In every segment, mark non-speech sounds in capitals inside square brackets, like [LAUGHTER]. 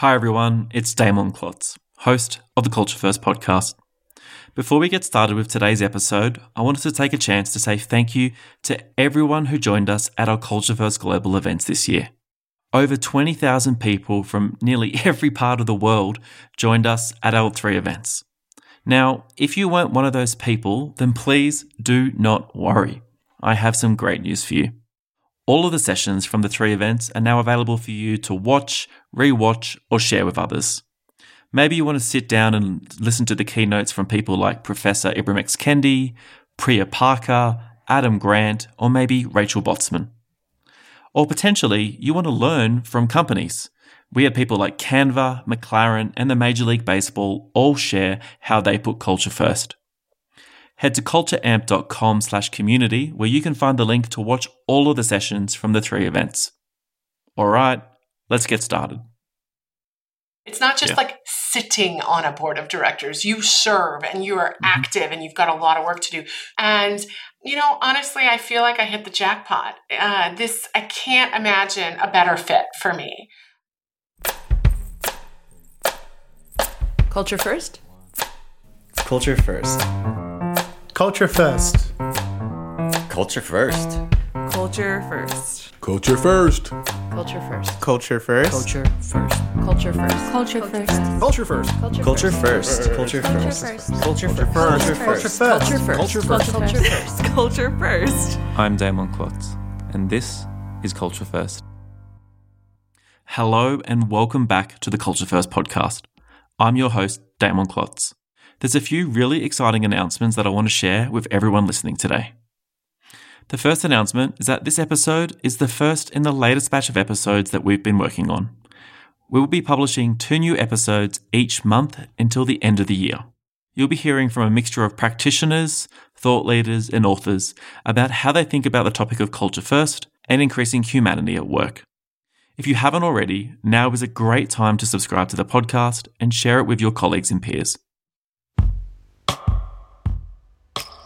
Hi, everyone. It's Damon Klotz, host of the Culture First podcast. Before we get started with today's episode, I wanted to take a chance to say thank you to everyone who joined us at our Culture First Global events this year. Over 20,000 people from nearly [LAUGHS] every part of the world joined us at our three events. Now, if you weren't one of those people, then please do not worry. I have some great news for you. All of the sessions from the three events are now available for you to watch, rewatch, or share with others. Maybe you want to sit down and listen to the keynotes from people like Professor Ibram X. Kendi, Priya Parker, Adam Grant, or maybe Rachel Botsman. Or potentially, you want to learn from companies. We had people like Canva, McLaren, and the Major League Baseball all share how they put culture first head to cultureamp.com slash community where you can find the link to watch all of the sessions from the three events. All right, let's get started. It's not just yeah. like sitting on a board of directors. You serve and you are mm-hmm. active and you've got a lot of work to do. And, you know, honestly, I feel like I hit the jackpot. Uh, this, I can't imagine a better fit for me. Culture first? Culture first. Culture first. Culture first. Culture first. Culture first. Culture first. Culture first. Culture first. Culture first. Culture first. Culture first. Culture first. Culture first. Culture first. Culture first. Culture first. Culture first. Culture first. Culture first. I'm Damon Klotz, and this is Culture First. Hello, and welcome back to the Culture First podcast. I'm your host, Damon Klotz there's a few really exciting announcements that I want to share with everyone listening today. The first announcement is that this episode is the first in the latest batch of episodes that we've been working on. We will be publishing two new episodes each month until the end of the year. You'll be hearing from a mixture of practitioners, thought leaders, and authors about how they think about the topic of culture first and increasing humanity at work. If you haven't already, now is a great time to subscribe to the podcast and share it with your colleagues and peers.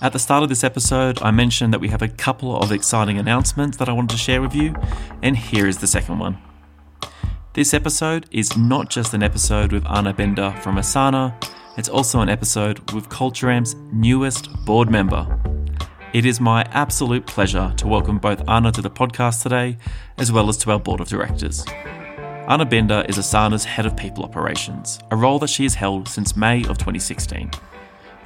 At the start of this episode, I mentioned that we have a couple of exciting announcements that I wanted to share with you, and here is the second one. This episode is not just an episode with Anna Binder from Asana, it's also an episode with CultureAmp's newest board member. It is my absolute pleasure to welcome both Anna to the podcast today, as well as to our board of directors. Anna Binder is Asana's head of people operations, a role that she has held since May of 2016.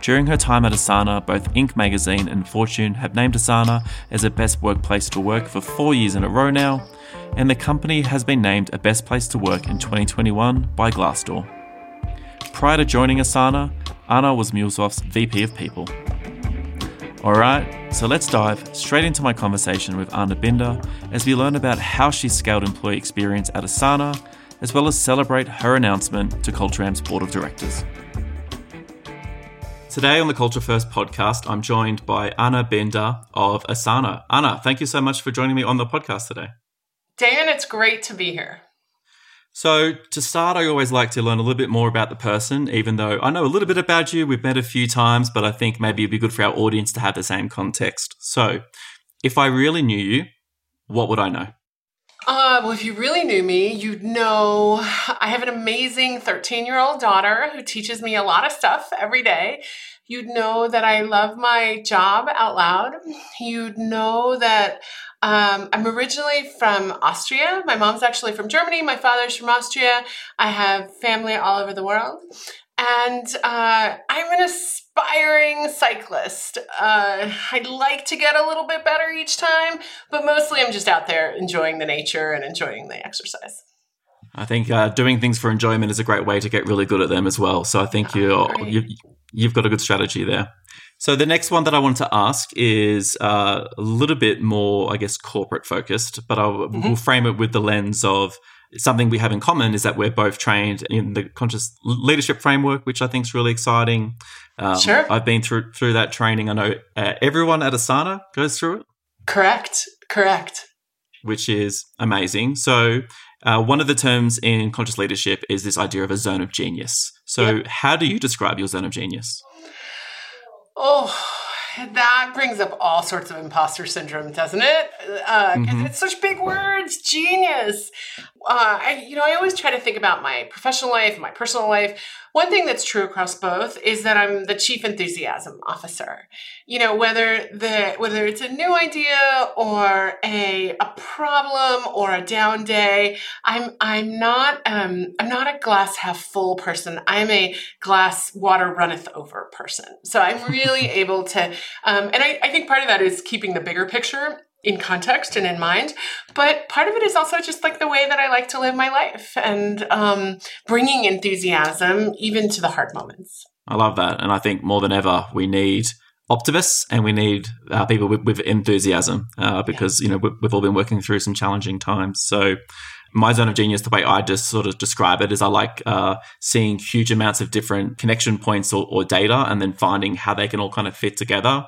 During her time at Asana, both Inc. magazine and Fortune have named Asana as a best workplace to work for four years in a row now, and the company has been named a best place to work in 2021 by Glassdoor. Prior to joining Asana, Anna was MuleSoft's VP of People. Alright, so let's dive straight into my conversation with Anna Binder as we learn about how she scaled employee experience at Asana, as well as celebrate her announcement to CultureAmp's board of directors. Today on the Culture First podcast, I'm joined by Anna Binder of Asana. Anna, thank you so much for joining me on the podcast today. Dan, it's great to be here. So, to start, I always like to learn a little bit more about the person, even though I know a little bit about you. We've met a few times, but I think maybe it'd be good for our audience to have the same context. So, if I really knew you, what would I know? Uh, well, if you really knew me, you'd know I have an amazing 13 year old daughter who teaches me a lot of stuff every day. You'd know that I love my job out loud. You'd know that um, I'm originally from Austria. My mom's actually from Germany. My father's from Austria. I have family all over the world. And uh, I'm an aspiring cyclist. Uh, I'd like to get a little bit better each time, but mostly I'm just out there enjoying the nature and enjoying the exercise. I think uh, doing things for enjoyment is a great way to get really good at them as well. So I think oh, you you've got a good strategy there. So the next one that I wanted to ask is uh, a little bit more, I guess, corporate focused, but I mm-hmm. will frame it with the lens of something we have in common is that we're both trained in the conscious leadership framework, which I think is really exciting. Um, sure. I've been through through that training. I know uh, everyone at Asana goes through it. Correct. Correct. Which is amazing. So, uh, one of the terms in conscious leadership is this idea of a zone of genius. So, yep. how do you describe your zone of genius? Oh, that brings up all sorts of imposter syndrome, doesn't it? Because uh, mm-hmm. it's such big words, genius. Uh, I, you know, I always try to think about my professional life, my personal life. One thing that's true across both is that I'm the chief enthusiasm officer. You know, whether the whether it's a new idea or a a problem or a down day, I'm I'm not um, I'm not a glass half full person. I'm a glass water runneth over person. So I'm [LAUGHS] really able to, um, and I, I think part of that is keeping the bigger picture in context and in mind. But part of it is also just like the way that I like to live my life and um, bringing enthusiasm even to the hard moments. I love that. And I think more than ever, we need optimists and we need uh, people with, with enthusiasm uh, because, yeah. you know, we've all been working through some challenging times. So, my zone of genius, the way I just sort of describe it is I like uh, seeing huge amounts of different connection points or, or data and then finding how they can all kind of fit together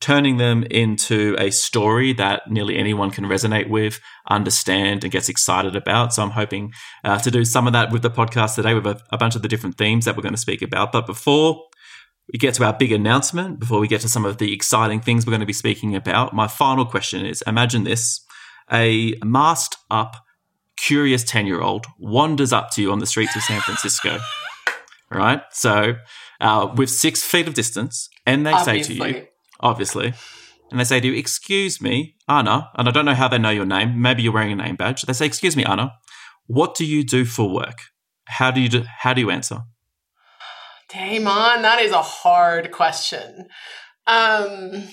turning them into a story that nearly anyone can resonate with, understand, and gets excited about. So I'm hoping uh, to do some of that with the podcast today with a, a bunch of the different themes that we're going to speak about. But before we get to our big announcement, before we get to some of the exciting things we're going to be speaking about, my final question is imagine this a masked up, curious 10 year old wanders up to you on the streets of San Francisco. right? So, uh, with six feet of distance, and they Obviously. say to you, obviously. And they say to you, Excuse me, Anna, and I don't know how they know your name. Maybe you're wearing a name badge. They say, Excuse me, Anna, what do you do for work? How do you do, how do you answer? Damon, that is a hard question. Um,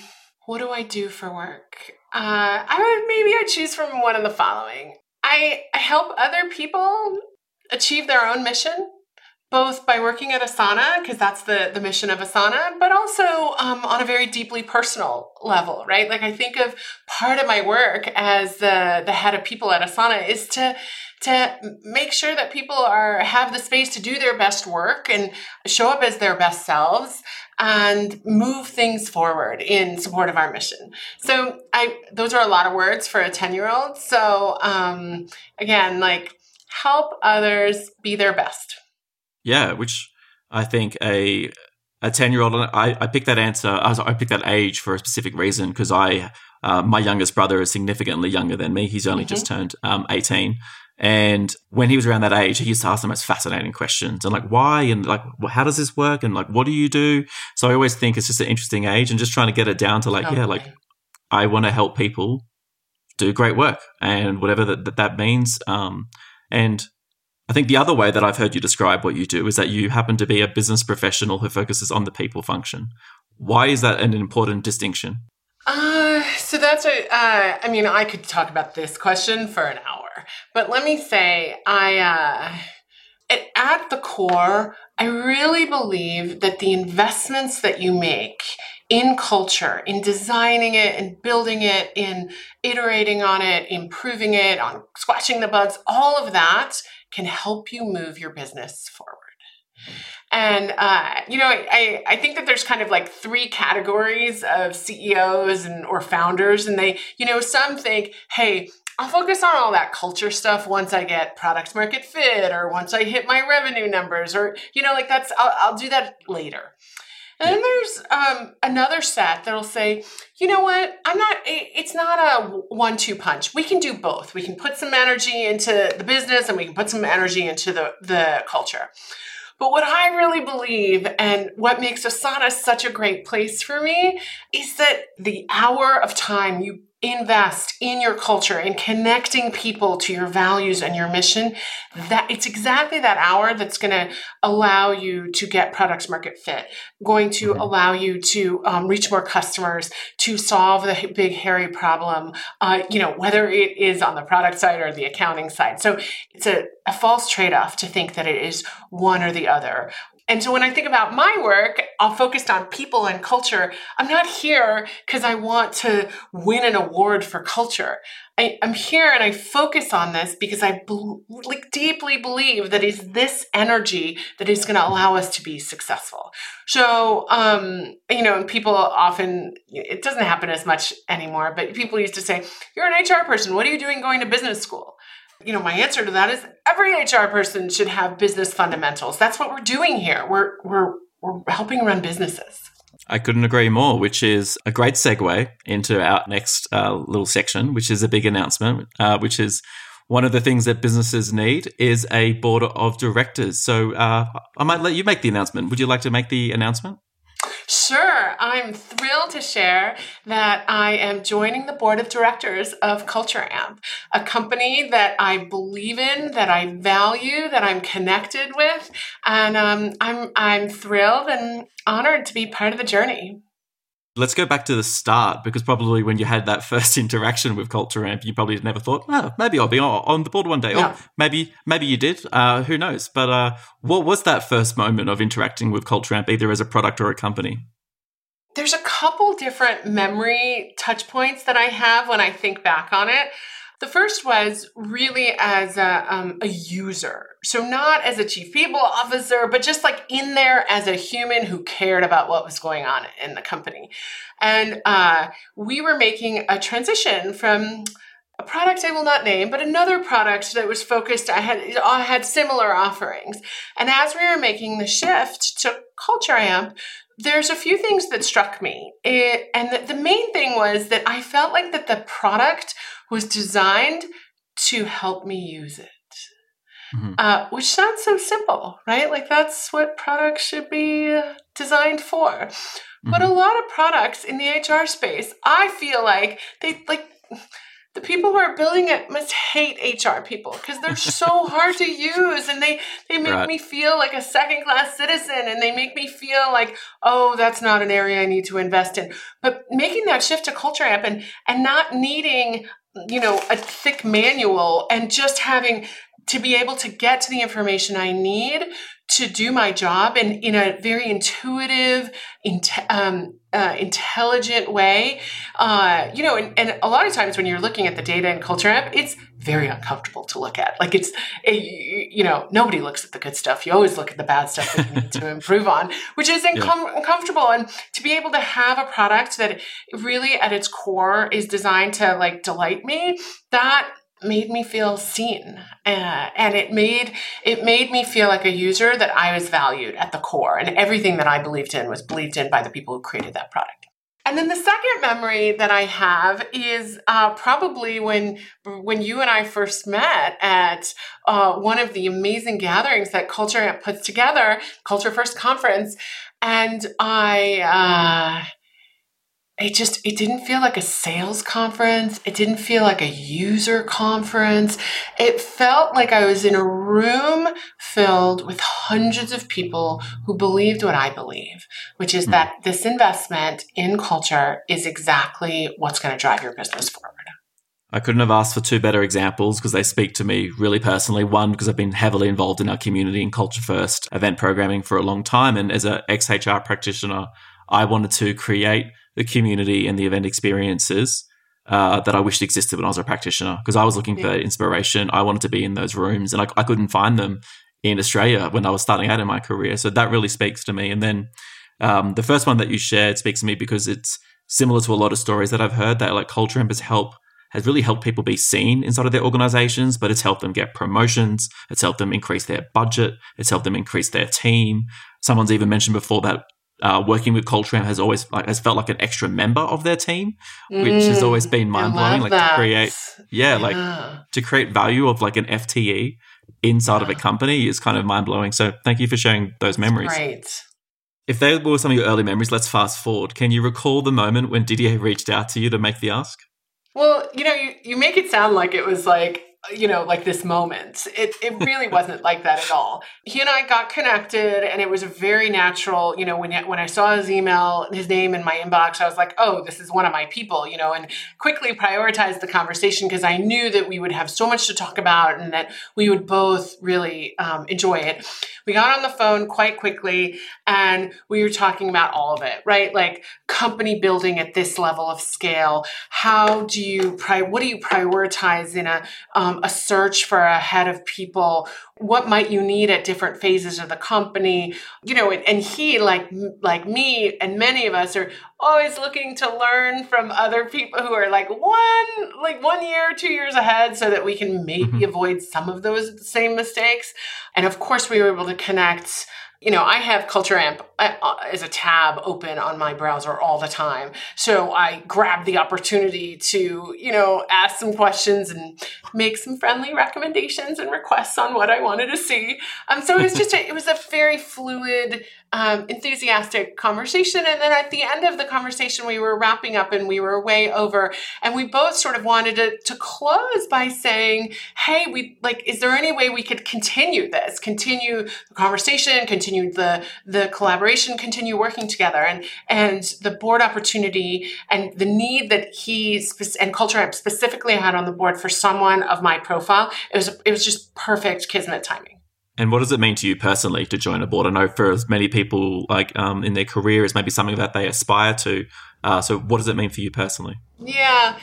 what do I do for work? Uh, I would maybe I choose from one of the following. I, I help other people achieve their own mission both by working at Asana, because that's the, the mission of Asana, but also um, on a very deeply personal level, right? Like I think of part of my work as the, the head of people at Asana is to to make sure that people are have the space to do their best work and show up as their best selves and move things forward in support of our mission. So I those are a lot of words for a 10 year old. So um, again, like help others be their best yeah, which I think a a ten year old. I, I picked that answer. I picked that age for a specific reason because I uh, my youngest brother is significantly younger than me. He's only mm-hmm. just turned um, eighteen. And when he was around that age, he used to ask the most fascinating questions and like, why? And like, how does this work? And like, what do you do? So I always think it's just an interesting age and just trying to get it down to like, yeah, like I want to help people do great work and whatever that, that, that means. Um, and I think the other way that I've heard you describe what you do is that you happen to be a business professional who focuses on the people function. Why is that an important distinction? Uh, so that's a, uh, I mean, I could talk about this question for an hour, but let me say, I, uh, at, the core, I really believe that the investments that you make in culture, in designing it and building it, in iterating on it, improving it, on squashing the bugs, all of that can help you move your business forward. And uh, you know, I, I think that there's kind of like three categories of CEOs and or founders, and they, you know, some think, hey, I'll focus on all that culture stuff once I get product market fit, or once I hit my revenue numbers, or you know, like that's I'll, I'll do that later. And then there's um, another set that'll say, you know what, I'm not, it's not a one two punch. We can do both. We can put some energy into the business and we can put some energy into the, the culture. But what I really believe and what makes Asana such a great place for me is that the hour of time you invest in your culture and connecting people to your values and your mission that it's exactly that hour that's going to allow you to get products market fit going to mm-hmm. allow you to um, reach more customers to solve the big hairy problem uh, you know whether it is on the product side or the accounting side so it's a, a false trade-off to think that it is one or the other and so when I think about my work, I'm focused on people and culture. I'm not here because I want to win an award for culture. I, am here and I focus on this because I be, like deeply believe that it's this energy that is going to allow us to be successful. So, um, you know, people often, it doesn't happen as much anymore, but people used to say, you're an HR person. What are you doing going to business school? You know, my answer to that is every HR person should have business fundamentals. That's what we're doing here. We're we're we're helping run businesses. I couldn't agree more, which is a great segue into our next uh, little section, which is a big announcement, uh, which is one of the things that businesses need is a board of directors. So uh, I might let you make the announcement. Would you like to make the announcement? Sure. I'm thrilled to share that I am joining the board of directors of Culture Amp, a company that I believe in, that I value, that I'm connected with, and um, I'm I'm thrilled and honored to be part of the journey. Let's go back to the start because probably when you had that [LAUGHS] first interaction with Culture Amp, you probably never thought, oh, maybe I'll be on the board one day. Or maybe maybe you did. Uh, who knows? But uh, what was that first moment of interacting with Culture Amp, either as a product or a company? There's a couple different memory touch points that I have when I think back on it. The first was really as a, um, a user. So, not as a chief people officer, but just like in there as a human who cared about what was going on in the company. And uh, we were making a transition from a product I will not name, but another product that was focused, I had, I had similar offerings. And as we were making the shift to Culture Amp, there's a few things that struck me. It, and the, the main thing was that I felt like that the product was designed to help me use it. Mm-hmm. Uh, which sounds so simple, right? Like that's what products should be designed for. Mm-hmm. But a lot of products in the HR space, I feel like they like the people who are building it must hate HR people because they're so [LAUGHS] hard to use and they they make right. me feel like a second class citizen and they make me feel like oh that's not an area I need to invest in. But making that shift to culture amp and and not needing you know a thick manual and just having to be able to get to the information I need to do my job in, in a very intuitive, um, uh, intelligent way. Uh, you know, and, and, a lot of times when you're looking at the data in Culture Amp, it's very uncomfortable to look at. Like it's, it, you know, nobody looks at the good stuff. You always look at the bad stuff that you need to [LAUGHS] improve on, which is uncom- yeah. uncomfortable. And to be able to have a product that really at its core is designed to like delight me, that made me feel seen uh, and it made it made me feel like a user that i was valued at the core and everything that i believed in was believed in by the people who created that product. And then the second memory that I have is uh, probably when when you and I first met at uh, one of the amazing gatherings that Culture puts together, Culture First Conference, and I uh, it just it didn't feel like a sales conference it didn't feel like a user conference it felt like i was in a room filled with hundreds of people who believed what i believe which is mm. that this investment in culture is exactly what's going to drive your business forward I couldn't have asked for two better examples because they speak to me really personally. One, because I've been heavily involved in our community and culture first event programming for a long time. And as an XHR practitioner, I wanted to create the community and the event experiences uh, that I wished existed when I was a practitioner because I was looking yeah. for inspiration. I wanted to be in those rooms and I, I, couldn't find them in Australia when I was starting out in my career. So that really speaks to me. And then um, the first one that you shared speaks to me because it's similar to a lot of stories that I've heard that like culture has help has really helped people be seen inside of their organizations, but it's helped them get promotions. It's helped them increase their budget. It's helped them increase their team. Someone's even mentioned before that uh, working with Culture Amp has always like has felt like an extra member of their team, which mm, has always been mind blowing. Like that. to create, yeah, yeah, like to create value of like an FTE inside yeah. of a company is kind of mind blowing. So thank you for sharing those memories. Right. If they were some of your early memories, let's fast forward. Can you recall the moment when Didier reached out to you to make the ask? Well, you know, you, you make it sound like it was like you know, like this moment. It, it really [LAUGHS] wasn't like that at all. He and I got connected and it was very natural. You know, when, when I saw his email, his name in my inbox, I was like, oh, this is one of my people, you know, and quickly prioritized the conversation because I knew that we would have so much to talk about and that we would both really um, enjoy it. We got on the phone quite quickly and we were talking about all of it, right? Like company building at this level of scale. How do you, pri- what do you prioritize in a, um, a search for a head of people. What might you need at different phases of the company? You know and, and he like like me and many of us are always looking to learn from other people who are like one like one year two years ahead so that we can maybe mm-hmm. avoid some of those same mistakes. And of course we were able to connect you know, I have Culture Amp uh, as a tab open on my browser all the time. So I grabbed the opportunity to, you know, ask some questions and make some friendly recommendations and requests on what I wanted to see. Um, so it was just, a, it was a very fluid, um, enthusiastic conversation. And then at the end of the conversation, we were wrapping up and we were way over. And we both sort of wanted to, to close by saying, hey, we like, is there any way we could continue this, continue the conversation, continue the, the collaboration, continue working together? And, and the board opportunity and the need that he and Culture Amp specifically had on the board for someone of my profile, it was, it was just perfect kismet timing. And what does it mean to you personally to join a board? I know for as many people, like um, in their career, is maybe something that they aspire to. Uh, so, what does it mean for you personally? Yeah,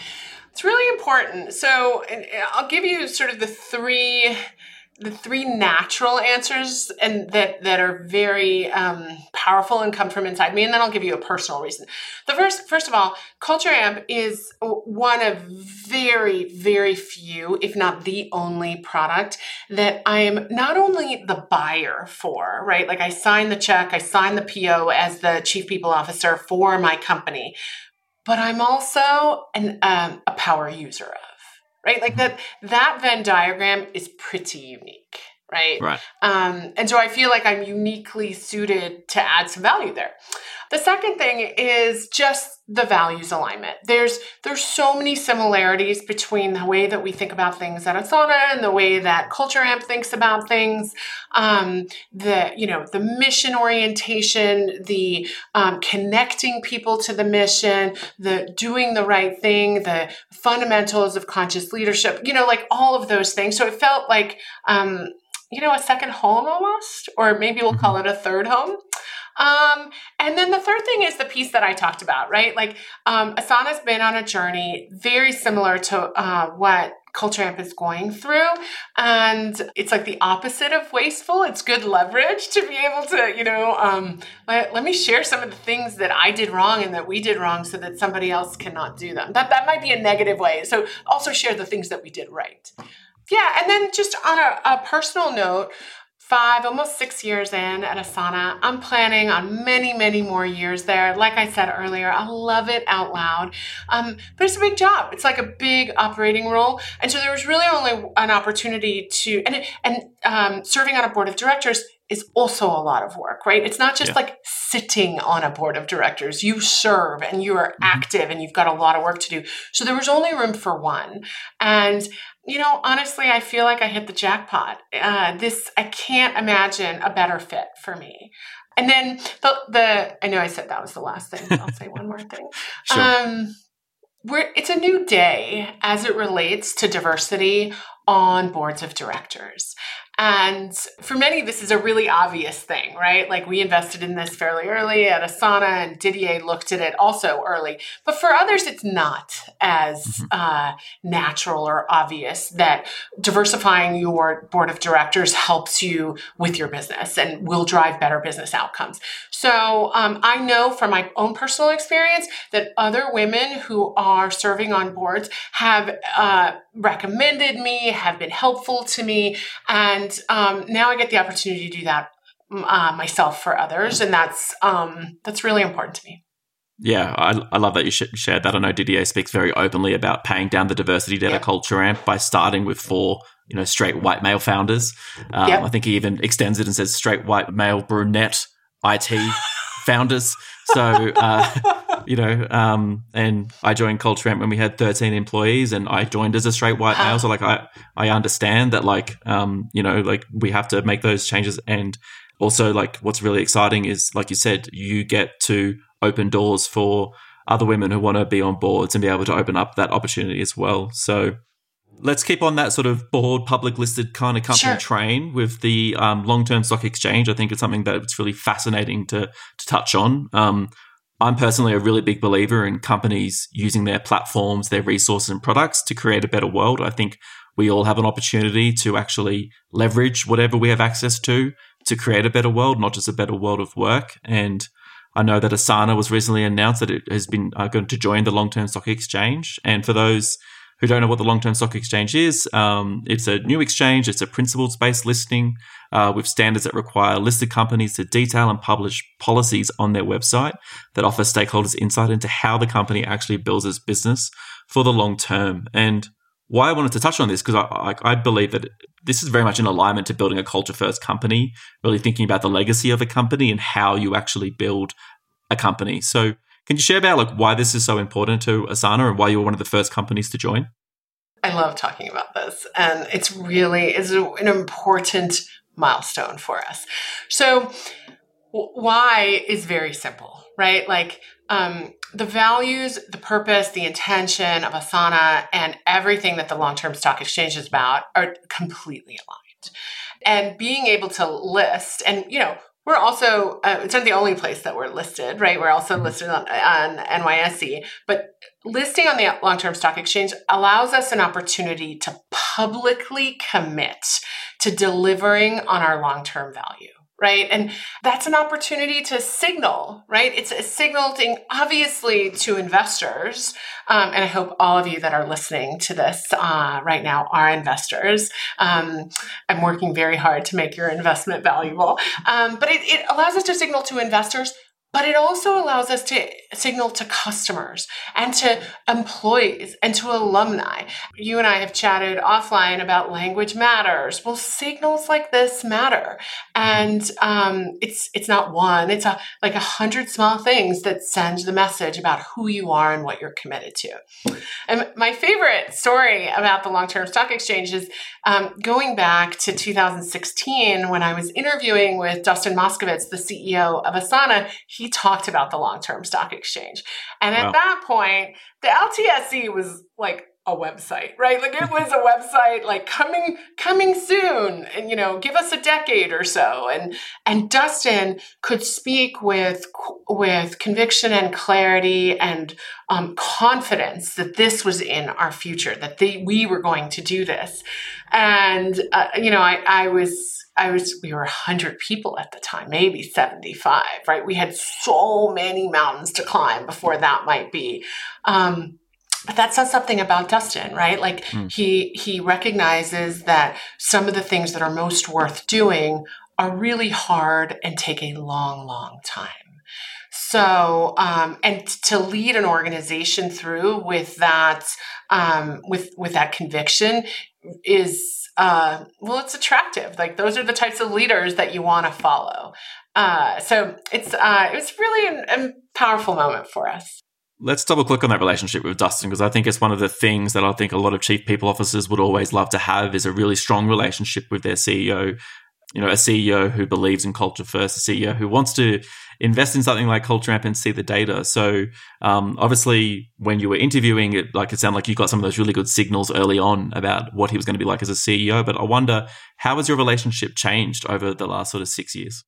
it's really important. So, I'll give you sort of the three the three natural answers and that that are very um, powerful and come from inside me and then i'll give you a personal reason. The first first of all culture amp is one of very very few if not the only product that i am not only the buyer for right? Like i sign the check i sign the po as the chief people officer for my company but i'm also an, um, a power user right? Like that that Venn diagram is pretty unique, right? Right. Um, and so I feel like I'm uniquely suited to add some value there. The second thing is just the values alignment. There's there's so many similarities between the way that we think about things at Asana and the way that Culture Amp thinks about things. Um, the you know the mission orientation, the um, connecting people to the mission, the doing the right thing, the fundamentals of conscious leadership. You know, like all of those things. So it felt like um, you know a second home almost, or maybe we'll call it a third home. Um, and then the third thing is the piece that I talked about, right? Like um, Asana's been on a journey very similar to uh, what Culture Amp is going through. And it's like the opposite of wasteful. It's good leverage to be able to, you know, um, let, let me share some of the things that I did wrong and that we did wrong so that somebody else cannot do them. That, that might be a negative way. So also share the things that we did right. Yeah, and then just on a, a personal note, five, almost six years in at Asana. I'm planning on many, many more years there. Like I said earlier, I love it out loud. Um, but it's a big job. It's like a big operating role. And so there was really only an opportunity to, and, and um, serving on a board of directors is also a lot of work, right? It's not just yeah. like sitting on a board of directors. You serve and you are mm-hmm. active and you've got a lot of work to do. So there was only room for one. And you know, honestly, I feel like I hit the jackpot. Uh, this, I can't imagine a better fit for me. And then the, the, I know I said that was the last thing. I'll say one more thing. [LAUGHS] Sure. Um, we're, it's a new day as it relates to diversity on boards of directors. And for many, this is a really obvious thing, right? Like we invested in this fairly early at Asana, and Didier looked at it also early. But for others, it's not as mm-hmm. uh, natural or obvious that diversifying your board of directors helps you with your business and will drive better business outcomes. So um, I know from my own personal experience that other women who are serving on boards have uh, recommended me, have been helpful to me, and um, now I get the opportunity to do that uh, myself for others, and that's um, that's really important to me. Yeah, I, I love that you sh- shared that. I know Didier speaks very openly about paying down the diversity data yep. culture amp by starting with four, you know, straight white male founders. Um, yep. I think he even extends it and says straight white male brunette IT [LAUGHS] founders. So, uh, [LAUGHS] you know, um, and I joined Culture Amp when we had 13 employees and I joined as a straight white male. So like, I, I understand that like, um, you know, like we have to make those changes. And also like what's really exciting is, like you said, you get to open doors for other women who want to be on boards and be able to open up that opportunity as well. So let's keep on that sort of board public listed kind of company sure. train with the um, long term stock exchange. I think it's something that's really fascinating to to touch on. Um, I'm personally a really big believer in companies using their platforms, their resources, and products to create a better world. I think we all have an opportunity to actually leverage whatever we have access to to create a better world, not just a better world of work. And I know that Asana was recently announced that it has been uh, going to join the long term stock exchange. And for those who don't know what the long term stock exchange is, um, it's a new exchange, it's a principles based listing uh, with standards that require listed companies to detail and publish policies on their website that offer stakeholders insight into how the company actually builds its business for the long term. And why I wanted to touch on this because I, I, I, believe that this is very much in alignment to building a culture first company, really thinking about the legacy of a company and how you actually build a company. So, can you share about like why this is so important to Asana and why you were one of the first companies to join? I love talking about this, and it's really is an important milestone for us. So, why is very simple, right? Like um, the values, the purpose, the intention of Asana, and everything that the long term stock exchange is about are completely aligned. And being able to list, and you know, we're also, uh, it's not the only place that we're listed, right? We're also listed on, on NYSE, but listing on the long term stock exchange allows us an opportunity to publicly commit to delivering on our long term value right? And that's an opportunity to signal, right? It's a signaling obviously to investors. Um, and I hope all of you that are listening to this uh, right now are investors. Um, I'm working very hard to make your investment valuable. Um, but it, it allows us to signal to investors but it also allows us to signal to customers and to employees and to alumni. You and I have chatted offline about language matters. Well, signals like this matter, and um, it's it's not one; it's a like a hundred small things that send the message about who you are and what you're committed to. And my favorite story about the long term stock exchange is um, going back to 2016 when I was interviewing with Dustin Moskovitz, the CEO of Asana. He he talked about the long term stock exchange. And wow. at that point, the LTSE was like a website, right? Like it was a website like coming coming soon and you know, give us a decade or so. And and Dustin could speak with with conviction and clarity and um, confidence that this was in our future, that they, we were going to do this. And uh, you know, I I was I was, we were 100 people at the time, maybe 75, right? We had so many mountains to climb before that might be. Um, but that says something about Dustin, right? Like mm. he he recognizes that some of the things that are most worth doing are really hard and take a long, long time. So, um, and to lead an organization through with that, um, with with that conviction is uh, well, it's attractive. Like those are the types of leaders that you want to follow. Uh, so it's uh, it was really a powerful moment for us. Let's double click on that relationship with Dustin because I think it's one of the things that I think a lot of chief people officers would always love to have is a really strong relationship with their CEO. You know, a CEO who believes in culture first, a CEO who wants to invest in something like Culture Amp and see the data. So um, obviously, when you were interviewing it, like it sounded like you got some of those really good signals early on about what he was going to be like as a CEO. But I wonder, how has your relationship changed over the last sort of six years?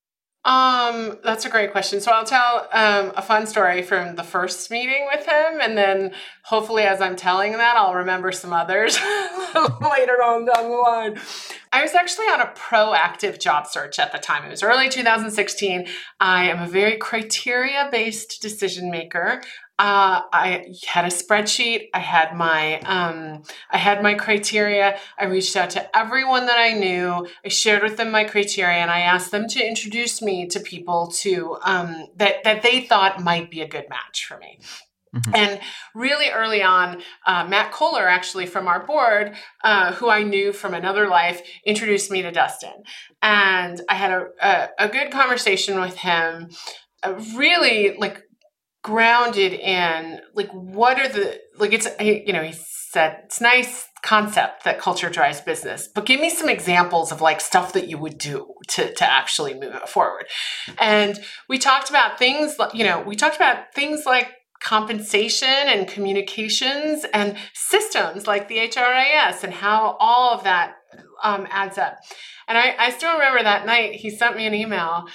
Um, that's a great question. So I'll tell um, a fun story from the first meeting with him, and then hopefully, as I'm telling that, I'll remember some others [LAUGHS] later on down the line. I was actually on a proactive job search at the time. It was early 2016. I am a very criteria based decision maker. Uh, I had a spreadsheet. I had my um, I had my criteria. I reached out to everyone that I knew. I shared with them my criteria, and I asked them to introduce me to people to um, that that they thought might be a good match for me. Mm-hmm. And really early on, uh, Matt Cohler, actually from our board, uh, who I knew from another life, introduced me to Dustin. And I had a, a, a good conversation with him, uh, really like grounded in like what are the like it's you know he said it's nice concept that culture drives business but give me some examples of like stuff that you would do to to actually move it forward and we talked about things you know we talked about things like compensation and communications and systems like the HRIS and how all of that um, adds up. And I, I still remember that night he sent me an email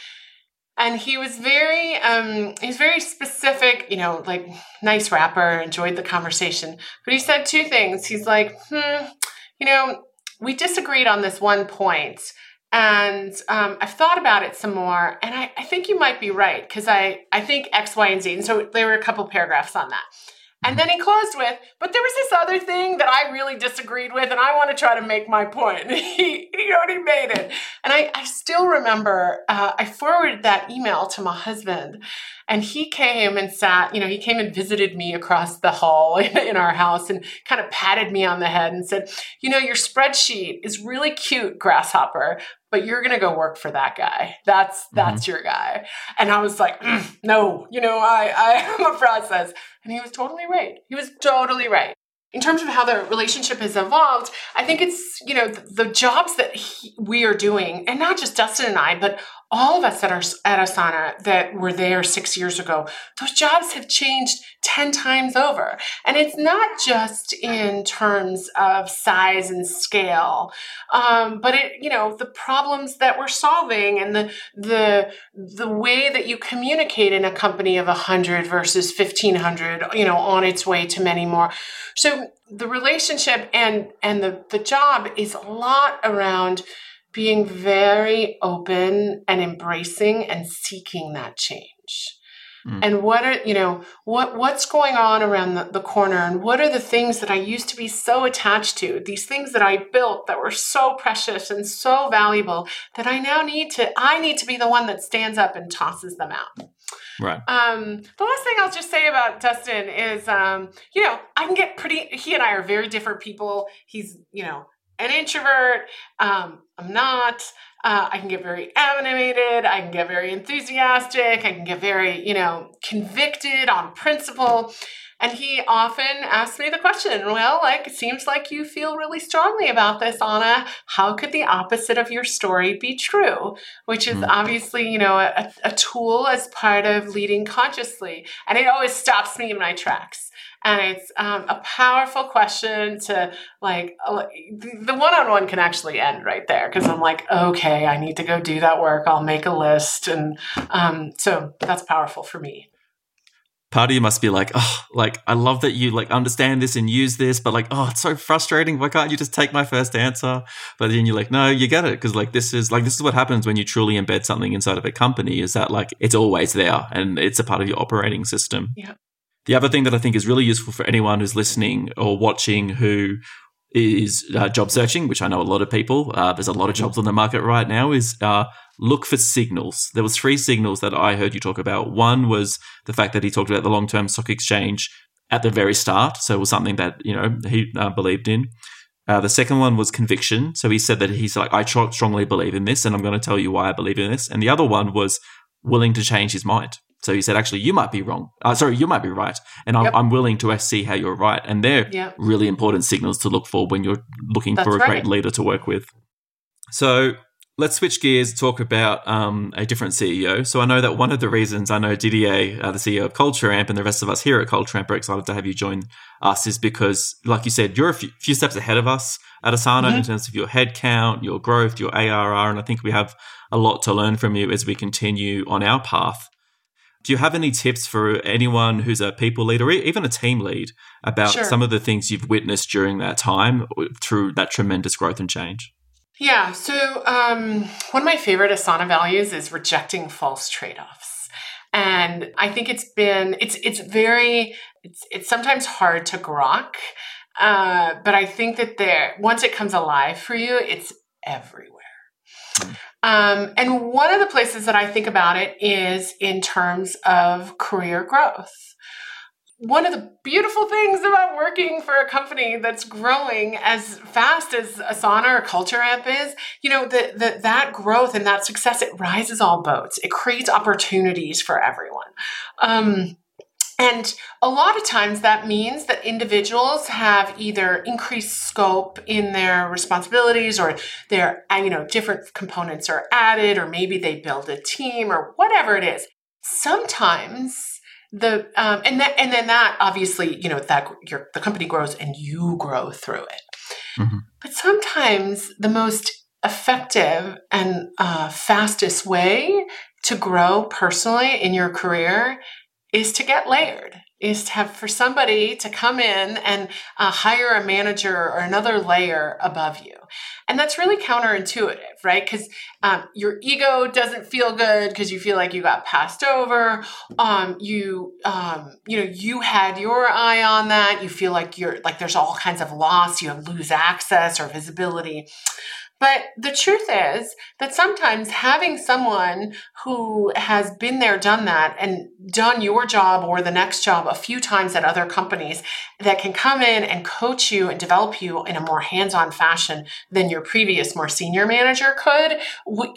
and he was very um he's very specific you know like nice rapper enjoyed the conversation but he said two things he's like hmm you know we disagreed on this one point and um, i've thought about it some more and i, I think you might be right because I, I think x y and z and so there were a couple paragraphs on that And then he closed with, but there was this other thing that I really disagreed with, and I want to try to make my point. [LAUGHS] he, he made it. And I, I still remember, uh, I forwarded that email to my husband, and he came and sat, you know, he came and visited me across the hall in, [LAUGHS] in our house and kind of patted me on the head and said, you know, your spreadsheet is really cute, Grasshopper, but you're going to go work for that guy. That's mm-hmm. that's mm-hmm. your guy. And I was like, mm, no, you know, I I [LAUGHS] am a process. And he was totally right. He was totally right. In terms of how the relationship has evolved, I think it's, you know, the, the jobs that he, we are doing, and not just Dustin and I, but all of us that are at Asana that were there six years ago, those jobs have changed 10 times over. And it's not just in terms of size and scale, um, but it, you know, the problems that we're solving and the, the, the way that you communicate in a company of 100 versus 1500, you know, on its way to many more. So the relationship and, and the, the job is a lot around being very open and embracing and seeking that change. Mm. And what are, you know, what what's going on around the, the corner and what are the things that I used to be so attached to, these things that I built that were so precious and so valuable that I now need to, I need to be the one that stands up and tosses them out. Right. Um, the last thing I'll just say about Dustin is, um, you know, I can get pretty, he and I are very different people. He's, you know, an introvert. Um, I'm not. Uh, I can get very animated. I can get very enthusiastic. I can get very, you know, convicted on principle. And he often asks me the question, well, like, it seems like you feel really strongly about this, Anna. How could the opposite of your story be true? Which is mm. obviously, you know, a, a tool as part of leading consciously. And it always stops me in my tracks and it's um, a powerful question to like uh, the one-on-one can actually end right there because i'm like okay i need to go do that work i'll make a list and um, so that's powerful for me part of you must be like, oh, like I love that you like understand this and use this, but like, oh, it's so frustrating. Why can't you just take my first answer? But then you're like, no, you get it because like this is like this is what happens when you truly embed something inside of a company. Is that like it's always there and it's a part of your operating system. Yeah. The other thing that I think is really useful for anyone who's listening or watching who is uh, job searching, which I know a lot of people. Uh, there's a lot of jobs on the market right now. Is uh, look for signals. There was three signals that I heard you talk about. One was the fact that he talked about the long term stock exchange at the very start, so it was something that you know he uh, believed in. Uh, the second one was conviction. So he said that he's like, I strongly believe in this, and I'm going to tell you why I believe in this. And the other one was willing to change his mind. So he said, actually, you might be wrong. Uh, sorry, you might be right. And I'm, yep. I'm, willing to see how you're right. And they're yep. really important signals to look for when you're looking That's for a right. great leader to work with. So let's switch gears, talk about um, a different CEO. So I know that one of the reasons I know Didier, uh, the CEO of Culture Amp, and the rest of us here at Culture Amp are excited to have you join us is because, like you said, you're a few, few steps ahead of us at Asana mm-hmm. in terms of your headcount, your growth, your ARR. And I think we have a lot to learn from you as we continue on our path. Do you have any tips for anyone who's a people leader, even a team lead about sure. some of the things you've witnessed during that time through that tremendous growth and change? Yeah. So, um, one of my favorite Asana values is rejecting false trade offs. And I think it's been, it's, it's very, it's, it's sometimes hard to grok. Uh, but I think that there, once it comes alive for you, it's everywhere. Mm. Um, and one of the places that I think about it is in terms of career growth. One of the beautiful things about working for a company that's growing as fast as Asana or Culture Amp is, you know, that that that growth and that success, it rises all boats. It creates opportunities for everyone. Um, and a lot of times that means that individuals have either increased scope in their responsibilities or their, you know, different components are added, or maybe they build a team or whatever it is. Sometimes the um, and that and then that obviously you know that your the company grows and you grow through it. Mm-hmm. But sometimes the most effective and uh, fastest way to grow personally in your career is to get layered, is to have for somebody to come in and uh, hire a manager or another layer above you. And that's really counterintuitive, right? Because um, your ego doesn't feel good because you feel like you got passed over. Um, you, um, you know, you had your eye on that. You feel like you're like there's all kinds of loss. You have lose access or visibility. But the truth is that sometimes having someone who has been there, done that, and done your job or the next job a few times at other companies that can come in and coach you and develop you in a more hands on fashion than your previous, more senior manager could,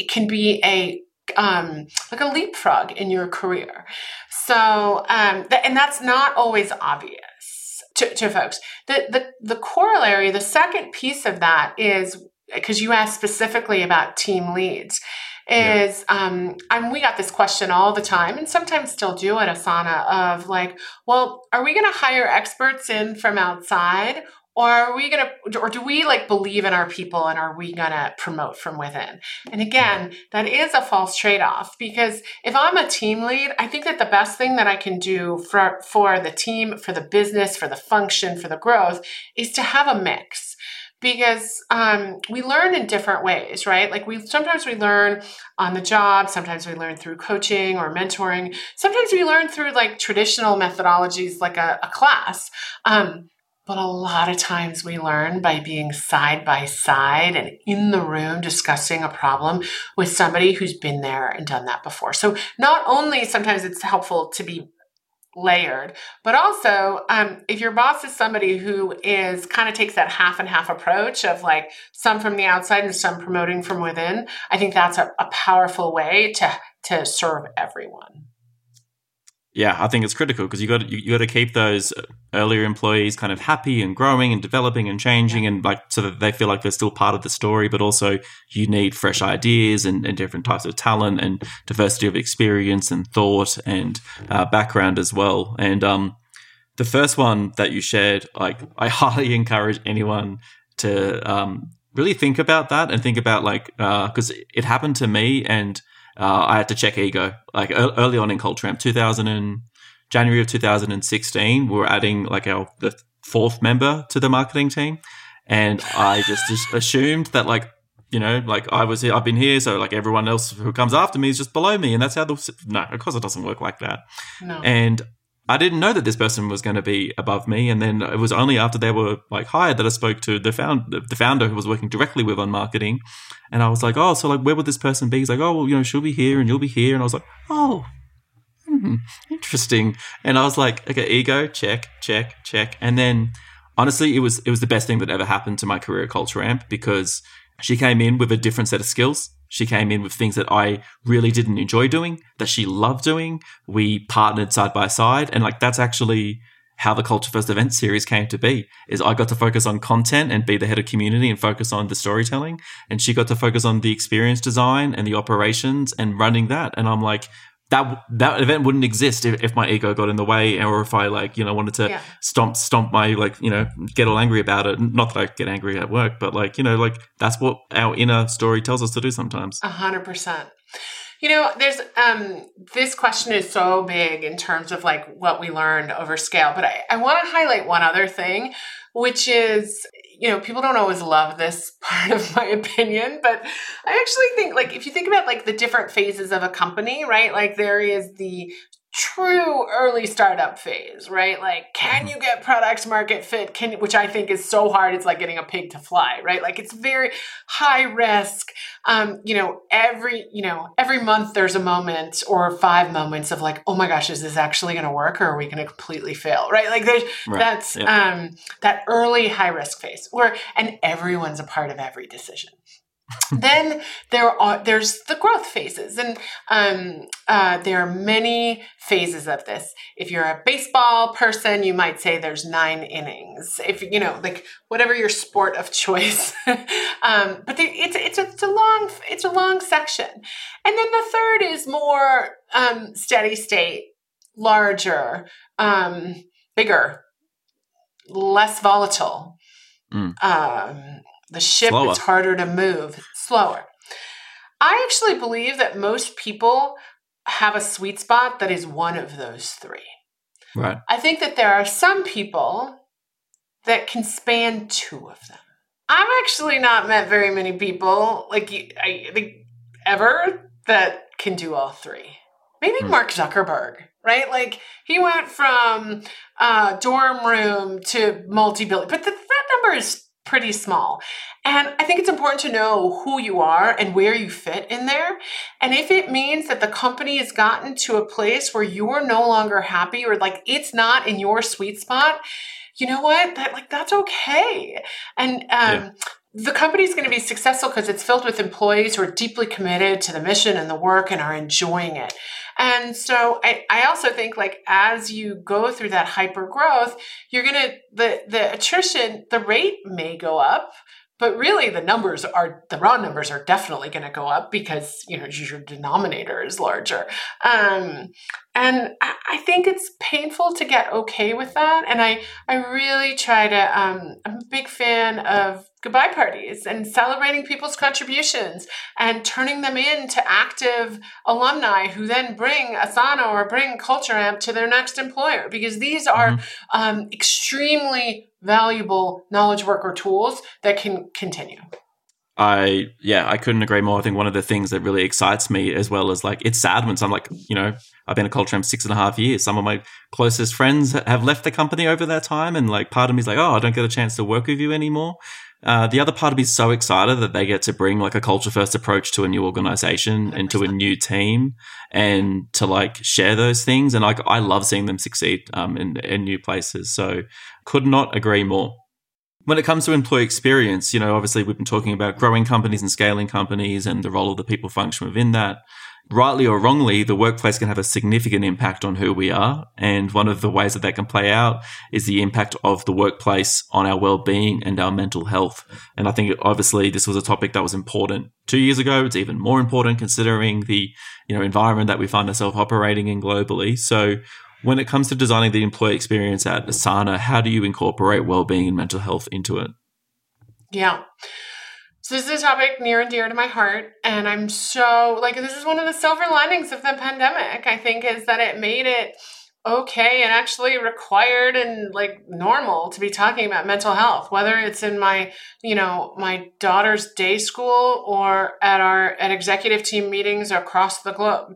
can be a um, like a leapfrog in your career. So, um, th- and that's not always obvious to, to folks. The, the, the corollary, the second piece of that is because you asked specifically about team leads is yeah. um and we got this question all the time and sometimes still do at asana of like well are we going to hire experts in from outside or are we going to or do we like believe in our people and are we going to promote from within? And again that is a false trade-off because if i'm a team lead i think that the best thing that i can do for for the team for the business for the function for the growth is to have a mix because um, we learn in different ways, right? Like we sometimes we learn on the job, sometimes we learn through coaching or mentoring, sometimes we learn through like traditional methodologies, like a, a class. Um, but a lot of times we learn by being side by side and in the room discussing a problem with somebody who's been there and done that before. So not only sometimes it's helpful to be layered. But also, um, if your boss is somebody who is kind of takes that half and half approach of like some from the outside and some promoting from within, I think that's a, a powerful way to to serve everyone yeah, I think it's critical because you got you, you got to keep those earlier employees kind of happy and growing and developing and changing and like so that they feel like they're still part of the story. But also, you need fresh ideas and, and different types of talent and diversity of experience and thought and uh, background as well. And um, the first one that you shared, like I [LAUGHS] highly encourage anyone to um, really think about that and think about like uh because uh, it happened to me and uh, I had to check ego. Like early on in Culture Amp, 2000 and January of 2016, we were adding like our the fourth member to the marketing team, and I just, [LAUGHS] just assumed that like you know, like I was here, I've been here, so like everyone else who comes after me is just below me, and that's how the no, of course it doesn't work like that. No. And I didn't know that this person was going to be above me, and then it was only after they were like hired that I spoke to the found the founder who was working directly with on marketing, and I was like, oh, so like where would this person be? He's like, oh, well, you know, she'll be here and you'll be here, and I was like, oh, hmm, interesting, and I was like, okay, ego check, check, check, and then honestly, it was it was the best thing that ever happened to my career at Culture Amp because she came in with a different set of skills she came in with things that I really didn't enjoy doing, that she loved doing. We partnered side by side. And like, that's actually how the Culture First event series came to be is I got to focus on content and be the head of community and focus on the storytelling. And she got to focus on the experience design and the operations and running that. And I'm like, that that event wouldn't exist if, if my ego got in the way or if I like you know wanted to yeah. stomp stomp my like you know get all angry about it. Not that I get angry at work, but like you know like that's what our inner story tells us to do sometimes. A hundred percent. You know, there's um this question is so big in terms of like what we learned over scale, but I, I want to highlight one other thing, which is you know, people don't always love this [LAUGHS] part of my opinion, but I actually think like if you think about like the different phases of a company, right? Like there is the true early startup phase, right? Like, can you get product market fit? Can which I think is so hard. It's like getting a pig to fly, right? Like it's very high risk. Um, you know, every you know every month there's a moment or five moments of like, oh my gosh, is this actually going to work, or are we going to completely fail, right? Like there's right. that's yeah. um, that early high risk phase where and everyone's a part of every decision then there are there's the growth phases. And um, uh, there are many phases of this. If you're a baseball person you might say there's nine innings. If you know like whatever your sport of choice. [LAUGHS] Um, but it's, it's, a, it's a long it's a long section. And then the third is more um, steady state larger um, bigger less volatile. Mm. The ship slower. is harder to move, slower. I actually believe that most people have a sweet spot that is one of those three. Right. I think that there are some people that can span two of them. I've actually not met very many people like I think ever that can do all three. Maybe Hmm. Mark Zuckerberg, right? Like he went from uh, dorm room to multi-billion, but th- that number is pretty small. And I think it's important to know who you are and where you fit in there. And if it means that the company has gotten to a place where you're no longer happy or like it's not in your sweet spot, you know what? That like that's okay. And um Yeah. the company's going to be successful because it's filled with employees who are deeply committed to the mission and the work and are enjoying it. And so I, I also think like as you go through that hyper growth, you're gonna the the attrition, the rate may go up, but really the numbers are the raw numbers are definitely gonna go up because you know your denominator is larger. Um and I, I think it's painful to get okay with that. And I I really try to um I'm a big fan of goodbye parties and celebrating people's contributions and turning them into active alumni who then bring Asana or bring Culture Amp to their next employer because these are um, extremely valuable knowledge worker tools that can continue. I yeah, I couldn't agree more. I think one of the things that really excites me as well is like it's sad when some like you know I've been a culture amp six and a half years. Some of my closest friends have left the company over that time, and like part of me is like, oh, I don't get a chance to work with you anymore. Uh, the other part of me is so excited that they get to bring like a culture first approach to a new organization and to a new team, and to like share those things. And like I love seeing them succeed um, in in new places. So could not agree more. When it comes to employee experience, you know, obviously we've been talking about growing companies and scaling companies and the role of the people function within that. Rightly or wrongly, the workplace can have a significant impact on who we are. And one of the ways that that can play out is the impact of the workplace on our well-being and our mental health. And I think obviously this was a topic that was important two years ago. It's even more important considering the, you know, environment that we find ourselves operating in globally. So when it comes to designing the employee experience at Asana, how do you incorporate well-being and mental health into it? Yeah. So this is a topic near and dear to my heart. And I'm so like this is one of the silver linings of the pandemic, I think, is that it made it okay and actually required and like normal to be talking about mental health, whether it's in my, you know, my daughter's day school or at our at executive team meetings across the globe.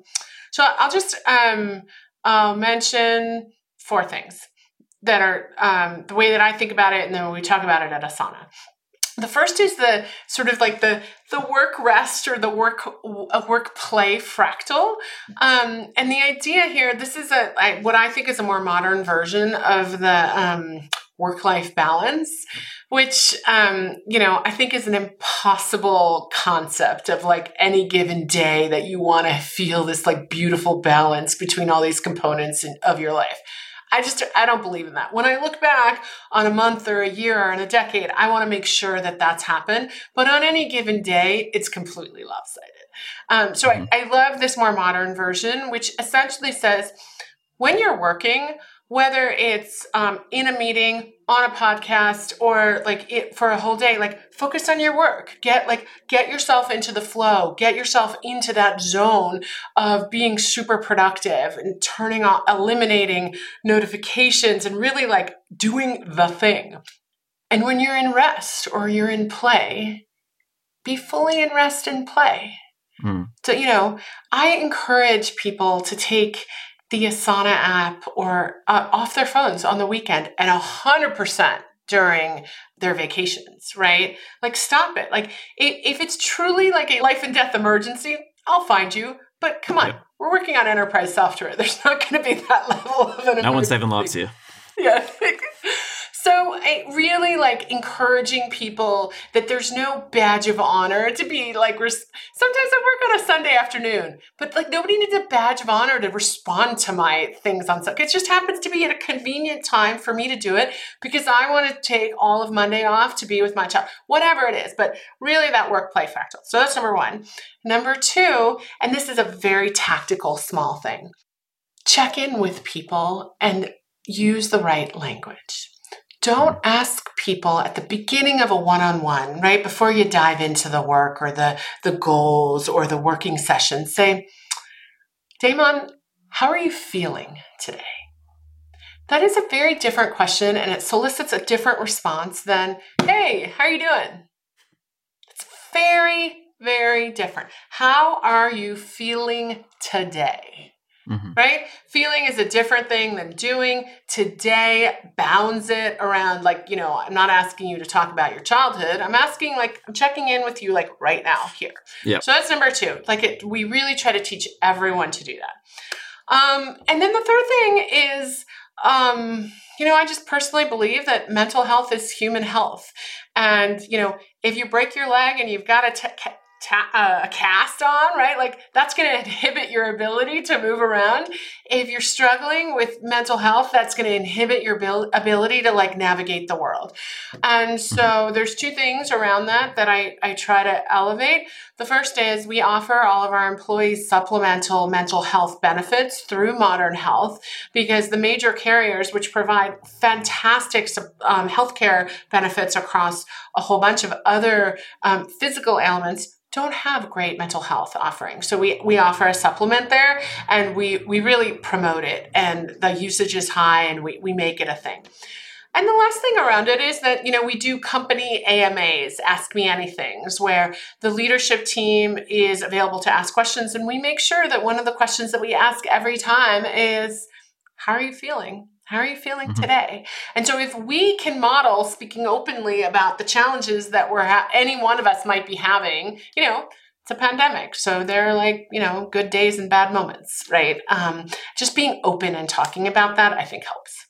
So I'll just um I'll mention four things that are um, the way that I think about it, and then we talk about it at Asana. The first is the sort of like the the work rest or the work a work play fractal, um, and the idea here. This is a I, what I think is a more modern version of the um, work life balance, which um, you know I think is an impossible concept of like any given day that you want to feel this like beautiful balance between all these components in, of your life. I just I don't believe in that. When I look back on a month or a year or in a decade, I want to make sure that that's happened. But on any given day, it's completely lopsided. Um, so I, I love this more modern version, which essentially says when you're working, whether it's um, in a meeting on a podcast or like it for a whole day like focus on your work. Get like get yourself into the flow. Get yourself into that zone of being super productive and turning off eliminating notifications and really like doing the thing. And when you're in rest or you're in play be fully in rest and play. Hmm. so you know i encourage people to take the Asana app or uh, off their phones on the weekend and a hundred percent during their vacations, right? Like stop it. Like if, if it's truly like a life and death emergency, I'll find you. But come on, Yeah. we're working on enterprise software. [LAUGHS] There's not going to be that level of an emergency No one's saving lives here. Yeah. [LAUGHS] so I really like encouraging people that there's no badge of honor to be like, res- sometimes I work on a Sunday afternoon, but like nobody needs a badge of honor to respond to my things on Sunday. It just happens to be at a convenient time for me to do it because I want to take all of Monday off to be with my child, whatever it is. But really that work play fractal. So that's number one. Number two, and this is a very tactical small thing. Check in with people and use the right language. Don't ask people at the beginning of a one-on-one, right before you dive into the work or the the goals or the working session. Say, Damon, how are you feeling today? that is a very different question and it solicits a different response than, hey, how are you doing? It's very, very different. How are you feeling today? Mm-hmm. Right? Feeling is a different thing than doing. Today bounds it around, like, you know, I'm not asking you to talk about your childhood. I'm asking, like, I'm checking in with you, like, right now here. Yeah. So that's number two. Like, it, we really try to teach everyone to do that. Um, and then the third thing is, um, you know, I just personally believe that mental health is human health. And, you know, if you break your leg and you've got a t- ta- uh, a cast on, right? Like that's going to inhibit your ability to move around. If you're struggling with mental health, that's going to inhibit your bil- ability to like navigate the world. And so mm-hmm. there's two things around that that I, I try to elevate. The first is we offer all of our employees supplemental mental health benefits through Modern Health because the major carriers, which provide fantastic um, healthcare benefits across a whole bunch of other um, physical ailments, don't have great mental health offerings. So we, we offer a supplement there and we, we really promote it and the usage is high and we, we make it a thing. And the last thing around it is that, you know, we do company AMAs, Ask Me Anythings, where the leadership team is available to ask questions. And we make sure that one of the questions that we ask every time is, How are you feeling? How are you feeling mm-hmm. today? And so, if we can model speaking openly about the challenges that we're ha- any one of us might be having, you know, it's a pandemic, so there are like you know good days and bad moments, right? Um, just being open and talking about that, I think helps.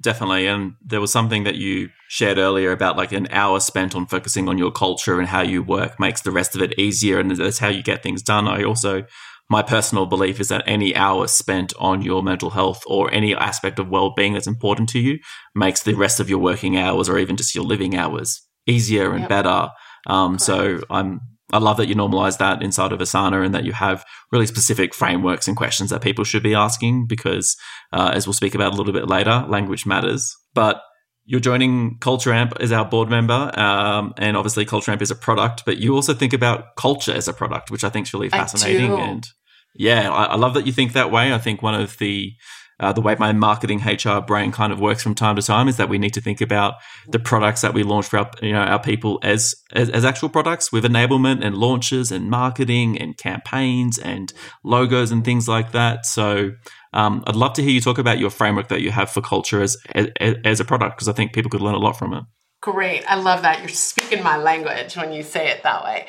Definitely, and there was something that you shared earlier about like an hour spent on focusing on your culture and how you work makes the rest of it easier, and that's how you get things done. I also my personal belief is that any hour spent on your mental health or any aspect of well-being that's important to you makes the rest of your working hours or even just your living hours easier and yep. better. Um, so I'm I love that you normalize that inside of Asana and that you have really specific frameworks and questions that people should be asking because, uh, as we'll speak about a little bit later, language matters. But you're joining Culture Amp as our board member, um, and obviously Culture Amp is a product, but you also think about culture as a product, which I think is really fascinating. And yeah, I, I, love that you think that way. I think one of the uh, the way my marketing HR brain kind of works from time to time is that we need to think about the products that we launch for our, you know, our people as, as, as actual products with enablement and launches and marketing and campaigns and logos and things like that. So um, I'd love to hear you talk about your framework that you have for culture as as, as a product because I think people could learn a lot from it. Great, I love that you're speaking my language when you say it that way.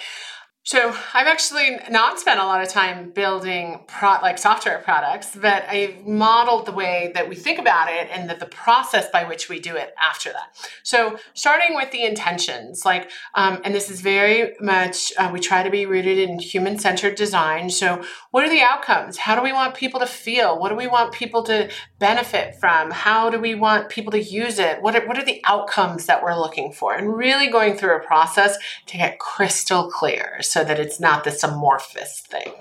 So I've actually not spent a lot of time building pro- like software products, but I've modeled the way that we think about it and that the process by which we do it after that. So starting with the intentions, like, um, and this is very much uh, we try to be rooted in human centered design. So what are the outcomes? How do we want people to feel? What do we want people to benefit from? How do we want people to use it? What are, what are the outcomes that we're looking for? And really going through a process to get crystal clear so that it's not this amorphous thing.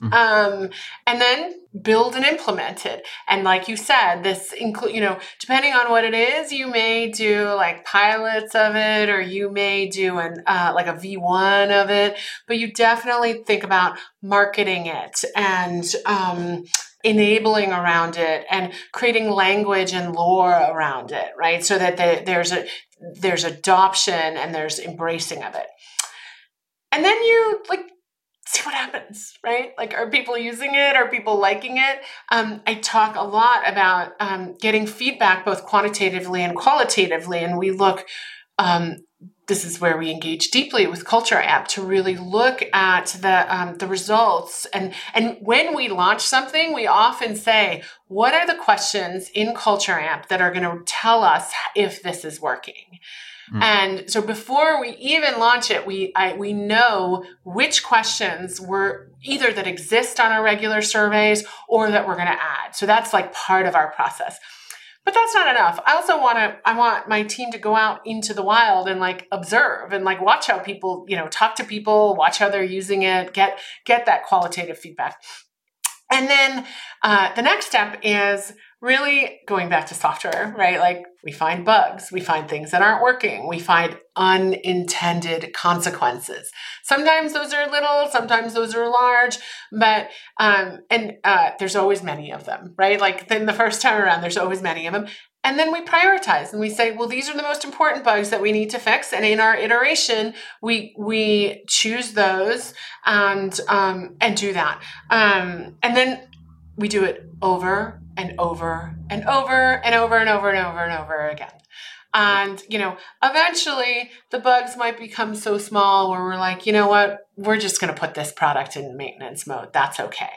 Mm-hmm. Um, and then build and implement it. And like you said, this include, you know, depending on what it is, you may do like pilots of it, or you may do an uh, like a V1 of it. But you definitely think about marketing it and um, enabling around it and creating language and lore around it, right? So that the, there's a there's adoption and there's embracing of it and then you like see what happens, right? Like, are people using it? Are people liking it? Um, I talk a lot about um, getting feedback both quantitatively and qualitatively, and we look. Um, this is where we engage deeply with Culture Amp to really look at the um, the results. And and when we launch something, we often say, "What are the questions in Culture Amp that are going to tell us if this is working?" Mm. And so before we even launch it, we I, we know which questions were either that exist on our regular surveys or that we're going to add. So that's like part of our process. But that's not enough. I also want to I want my team to go out into the wild and like observe and like watch how people, you know, talk to people, watch how they're using it, get get that qualitative feedback. And then uh, the next step is really going back to software, right? Like we find bugs, we find things that aren't working, we find unintended consequences. Sometimes those are little, sometimes those are large, but um, and uh, there's always many of them, right? Like then the first time around, there's always many of them. And then we prioritize and we say, well, these are the most important bugs that we need to fix. And in our iteration, we we choose those and um, and do that. Um, and then we do it over and over and over and over and over and over and over again. And, you know, eventually the bugs might become so small where we're like, you know what, we're just going to put this product in maintenance mode. That's okay.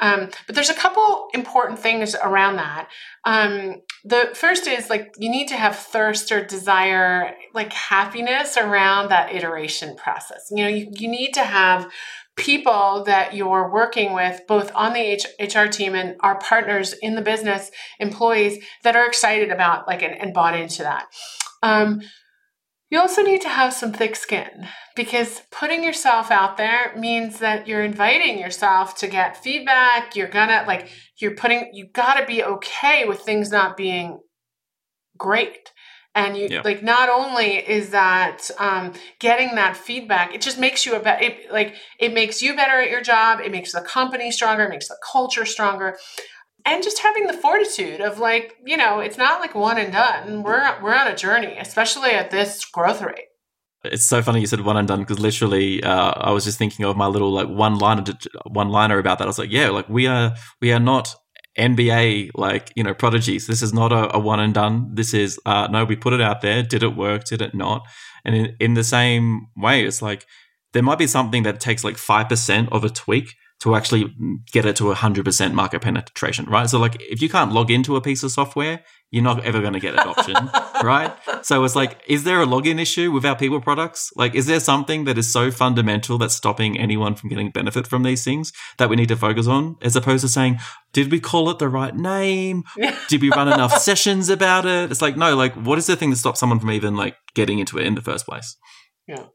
Um, but there's a couple important things around that. Um, the first is like you need to have thirst or desire, like happiness around that iteration process. You know, you, you need to have people that you're working with, both on the HR team and our partners in the business, employees that are excited about like and, and bought into that. Um, you also need to have some thick skin because putting yourself out there means that you're inviting yourself to get feedback. You're gonna like you're putting you got to be okay with things not being great and you yeah. like not only is that um, getting that feedback it just makes you a better like it makes you better at your job it makes the company stronger it makes the culture stronger and just having the fortitude of like you know it's not like one and done we're we're on a journey especially at this growth rate it's so funny you said one and done because literally uh, I was just thinking of my little like one liner one liner about that. I was like, yeah, like we are we are not NBA like you know prodigies. This is not a, a one and done. This is uh, no, we put it out there. Did it work? Did it not? And in, in the same way, it's like there might be something that takes like five percent of a tweak to actually get it to 100% market penetration, right? So, like, if you can't log into a piece of software, you're not ever going to get adoption, [LAUGHS] right? So, it's like, is there a login issue with our people products? Like, is there something that is so fundamental that's stopping anyone from getting benefit from these things that we need to focus on, as opposed to saying, did we call it the right name? [LAUGHS] Did we run enough sessions about it? It's like, no, like, what is the thing that stops someone from even like getting into it in the first place? Yeah.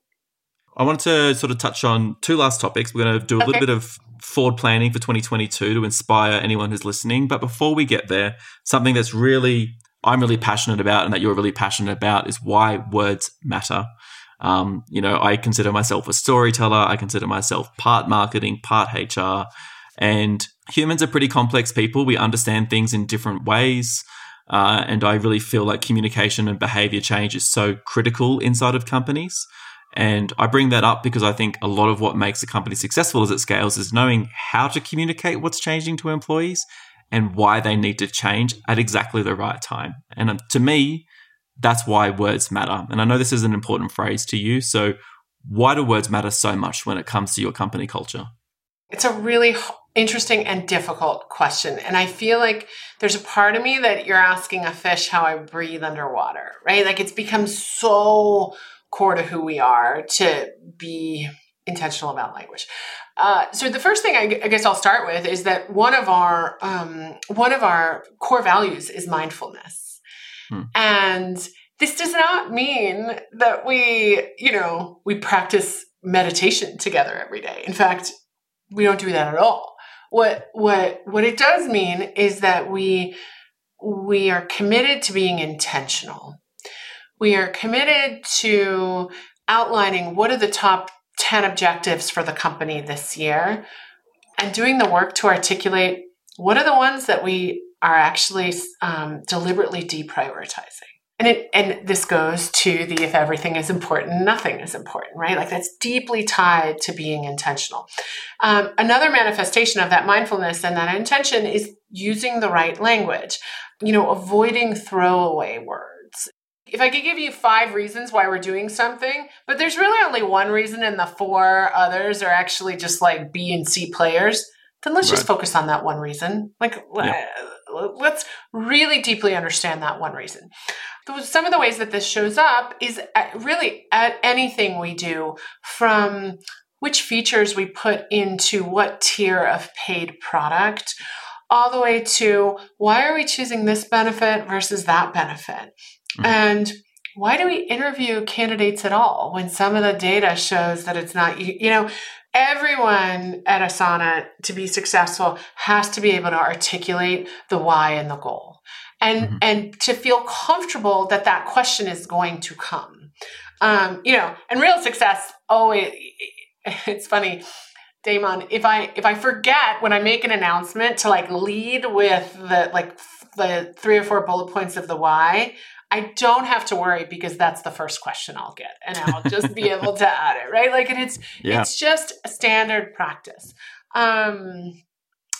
I wanted to sort of touch on two last topics. We're going to do a okay. little bit of forward planning for 2022 to inspire anyone who's listening. But before we get there, something that's really I'm really passionate about and that you're really passionate about is why words matter. Um, you know, I consider myself a storyteller. I consider myself part marketing, part HR. And humans are pretty complex people. We understand things in different ways. Uh, and I really feel like communication and behavior change is so critical inside of companies. And I bring that up because I think a lot of what makes a company successful as it scales is knowing how to communicate what's changing to employees and why they need to change at exactly the right time. And um, to me, that's why words matter. And I know this is an important phrase to you. So, why do words matter so much when it comes to your company culture? It's a really interesting and difficult question. And I feel like there's a part of me that you're asking a fish how I breathe underwater, right? Like it's become so core to who we are to be intentional about language. Uh, so the first thing I, I, guess I'll start with is that one of our um, one of our core values is mindfulness, hmm. and this does not mean that we you know we practice meditation together every day. In fact, we don't do that at all. What what what it does mean is that we we are committed to being intentional we are committed to outlining what are the top 10 objectives for the company this year and doing the work to articulate what are the ones that we are actually um, deliberately deprioritizing. And it, and this goes to the if everything is important, nothing is important, right? Like that's deeply tied to being intentional. Um, another manifestation of that mindfulness and that intention is using the right language. You know, avoiding throwaway words if I could give you five reasons why we're doing something, but there's really only one reason, and the four others are actually just like B and C players, then let's right. just focus on that one reason. Like, yeah. Uh, let's really deeply understand that one reason. Some of the ways that this shows up is at really at anything we do from which features we put into what tier of paid product all the way to why are we choosing this benefit versus that benefit Mm-hmm. And why do we interview candidates at all when some of the data shows that it's not, you, you know, everyone at Asana to be successful has to be able to articulate the why and the goal. And, mm-hmm. and to feel comfortable that that question is going to come. Um, you know, and real success always, [LAUGHS] it's funny Damon, if I if I forget when I make an announcement to like lead with the like the three or four bullet points of the why, I don't have to worry because that's the first question I'll get and I'll just be able to add it, right? Like and it's yeah. it's just a standard practice. Um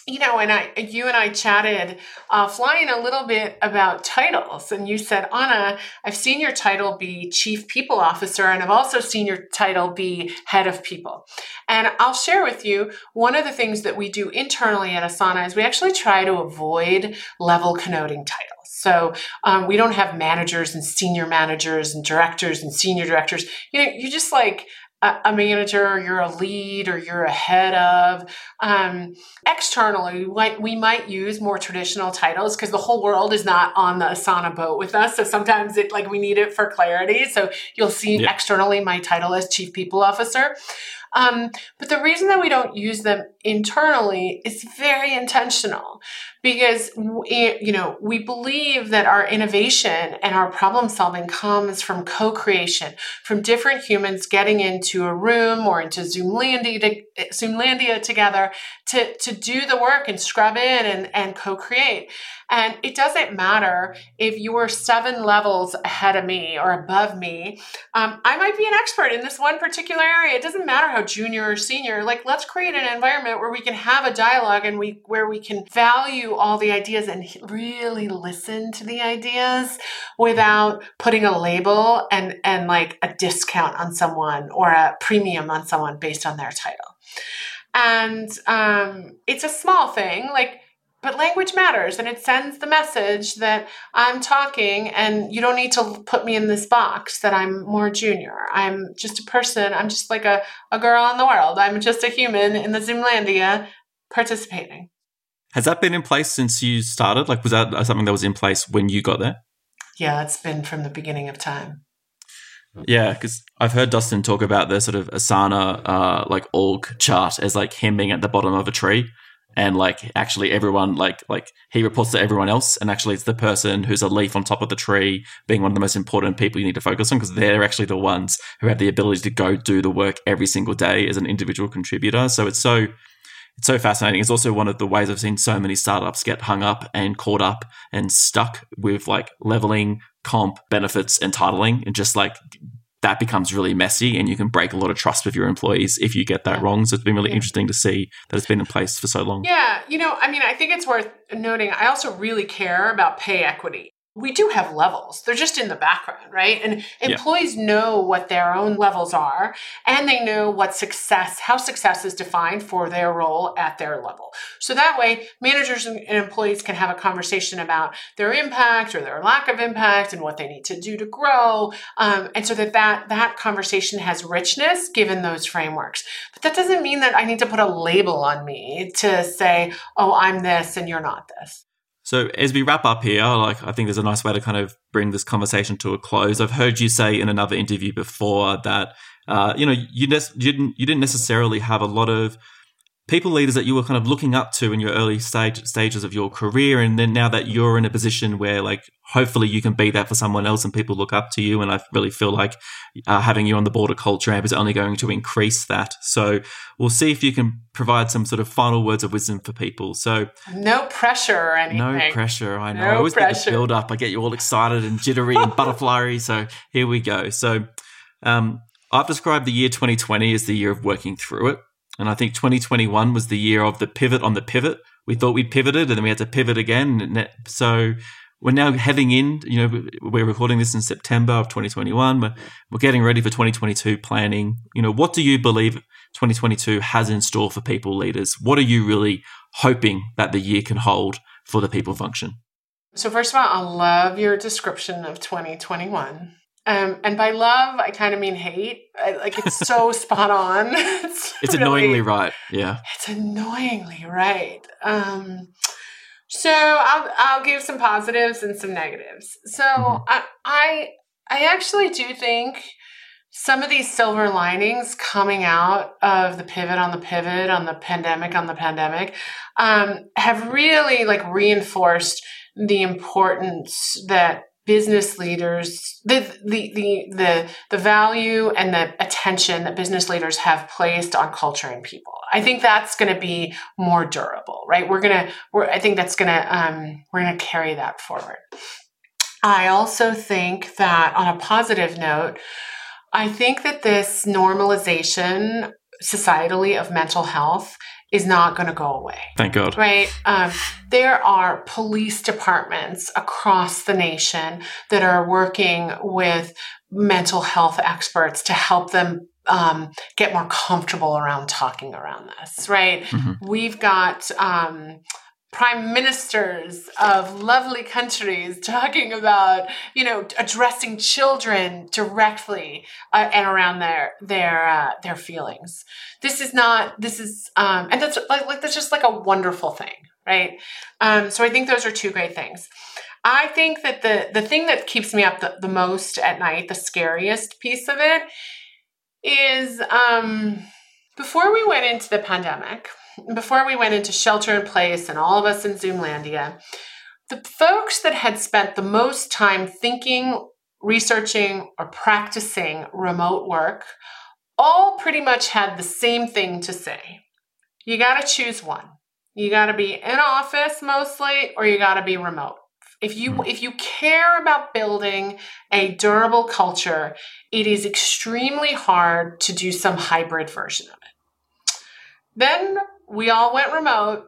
you know, and I, you and I chatted uh, flying a little bit about titles, and you said, Anna, I've seen your title be Chief People Officer, and I've also seen your title be Head of People. And I'll share with you one of the things that we do internally at Asana is we actually try to avoid level connoting titles. So um, we don't have managers and senior managers and directors and senior directors. You know, you just like a, manager, or you're a lead, or you're a head of. Um, externally, we might, we might use more traditional titles because the whole world is not on the Asana boat with us. So sometimes it like we need it for clarity. So you'll see yeah. externally my title as Chief People Officer. Um, but the reason that we don't use them internally is very intentional because you know we believe that our innovation and our problem solving comes from co-creation from different humans getting into a room or into zoomlandia, to, zoomlandia together to, to do the work and scrub in and, and co-create. And it doesn't matter if you are seven levels ahead of me or above me. Um, i might be an expert in this one particular area. It doesn't matter how junior or senior. Like let's create an environment where we can have a dialogue and we where we can value all the ideas and really listen to the ideas without putting a label and and like a discount on someone or a premium on someone based on their title. And um, it's a small thing like but language matters and it sends the message that I'm talking and you don't need to put me in this box that I'm more junior. I'm just a person. I'm just like a, a girl in the world. I'm just a human in the Zoomlandia participating. Has that been in place since you started? Like, was that something that was in place when you got there? Yeah, it's been from the beginning of time. Yeah, because I've heard Dustin talk about the sort of Asana uh, like org chart as like him being at the bottom of a tree and like actually everyone like like he reports to everyone else and actually it's the person who's a leaf on top of the tree being one of the most important people you need to focus on because they're actually the ones who have the ability to go do the work every single day as an individual contributor so it's so it's so fascinating. It's also one of the ways I've seen so many startups get hung up and caught up and stuck with like leveling, comp, benefits, and titling, and just like that becomes really messy and you can break a lot of trust with your employees if you get that wrong. So it's been really yeah. interesting to see that it's been in place for so long. Yeah. You know, I mean, I think it's worth noting, I also really care about pay equity we do have levels. They're just in the background, right? And employees yeah. know what their own levels are and they know what success, how success is defined for their role at their level. So that way, managers and employees can have a conversation about their impact or their lack of impact and what they need to do to grow. Um, and so that, that that conversation has richness given those frameworks. But that doesn't mean that I need to put a label on me to say, oh, I'm this and you're not this. So as we wrap up here, like I think there's a nice way to kind of bring this conversation to a close. I've heard you say in another interview before that uh, you know you, ne- you didn't you didn't necessarily have a lot of people leaders that you were kind of looking up to in your early stage stages of your career and then now that you're in a position where like hopefully you can be that for someone else and people look up to you and i really feel like uh, having you on the board of culture amp is only going to increase that. So we'll see if you can provide some sort of final words of wisdom for people. So no pressure or anything. no pressure i know. No i always pressure. get the build up. I get you all excited and jittery and butterfly [LAUGHS] so here we go. So um, I've described the year 2020 as the year of working through it. And I think 2021 was the year of the pivot on the pivot. We thought we'd pivoted and then we had to pivot again. So we're now heading in, you know, we're recording this in September of 2021. We're, we're getting ready for 2022 planning. You know, what do you believe 2022 has in store for people leaders? What are you really hoping that the year can hold for the people function? So, first of all, I love your description of 2021. Um, and by love, I kind of mean hate. I, like it's so [LAUGHS] spot on. [LAUGHS] It's, it's really, annoyingly right. Yeah. It's annoyingly right. Um, so I'll I'll give some positives and some negatives. So mm-hmm. I I I actually do think some of these silver linings coming out of the pivot on the pivot on the pandemic on the pandemic um, have really like reinforced the importance that business leaders the, the the the the value and the attention that business leaders have placed on culture and people. I think that's going to be more durable right? We're going to we're i think that's going to um, we're going to carry that forward. I also think that on a positive note i think that this normalization societally of mental health is not going to go away. Thank God. Right? Um, there are police departments across the nation that are working with mental health experts to help them um, get more comfortable around talking around this, right? Mm-hmm. We've got um, prime ministers of lovely countries talking about you know addressing children directly uh, and around their their uh, their feelings. This is not this is um, and that's like, like that's just like a wonderful thing right? Um, so i think those are two great things. I think that the the thing that keeps me up the, the most at night the scariest piece of it is um, before we went into the pandemic before we went into shelter in place and all of us in Zoomlandia, the folks that had spent the most time thinking, researching, or practicing remote work all pretty much had the same thing to say. You got to choose one. You got to be in office mostly, or you got to be remote. If you mm. if you care about building a durable culture, it is extremely hard to do some hybrid version of it. Then we all went remote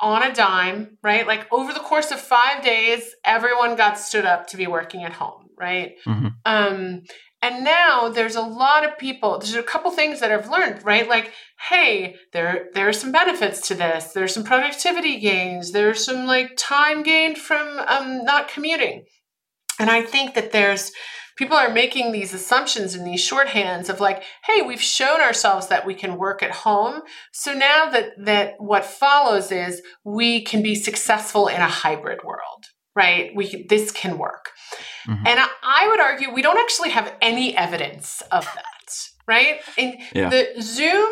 on a dime, right? Like over the course of five days, everyone got stood up to be working at home, right? Mm-hmm. Um, and now there's a lot of people. There's a couple things that I've learned, right? Like, hey, there there are some benefits to this. There's some productivity gains. There's some like time gained from um, not commuting. And I think that there's people are making these assumptions and these shorthands of like hey we've shown ourselves that we can work at home so now that that what follows is we can be successful in a hybrid world right we can, this can work mm-hmm. and I, I would argue we don't actually have any evidence of that right and yeah. the zoom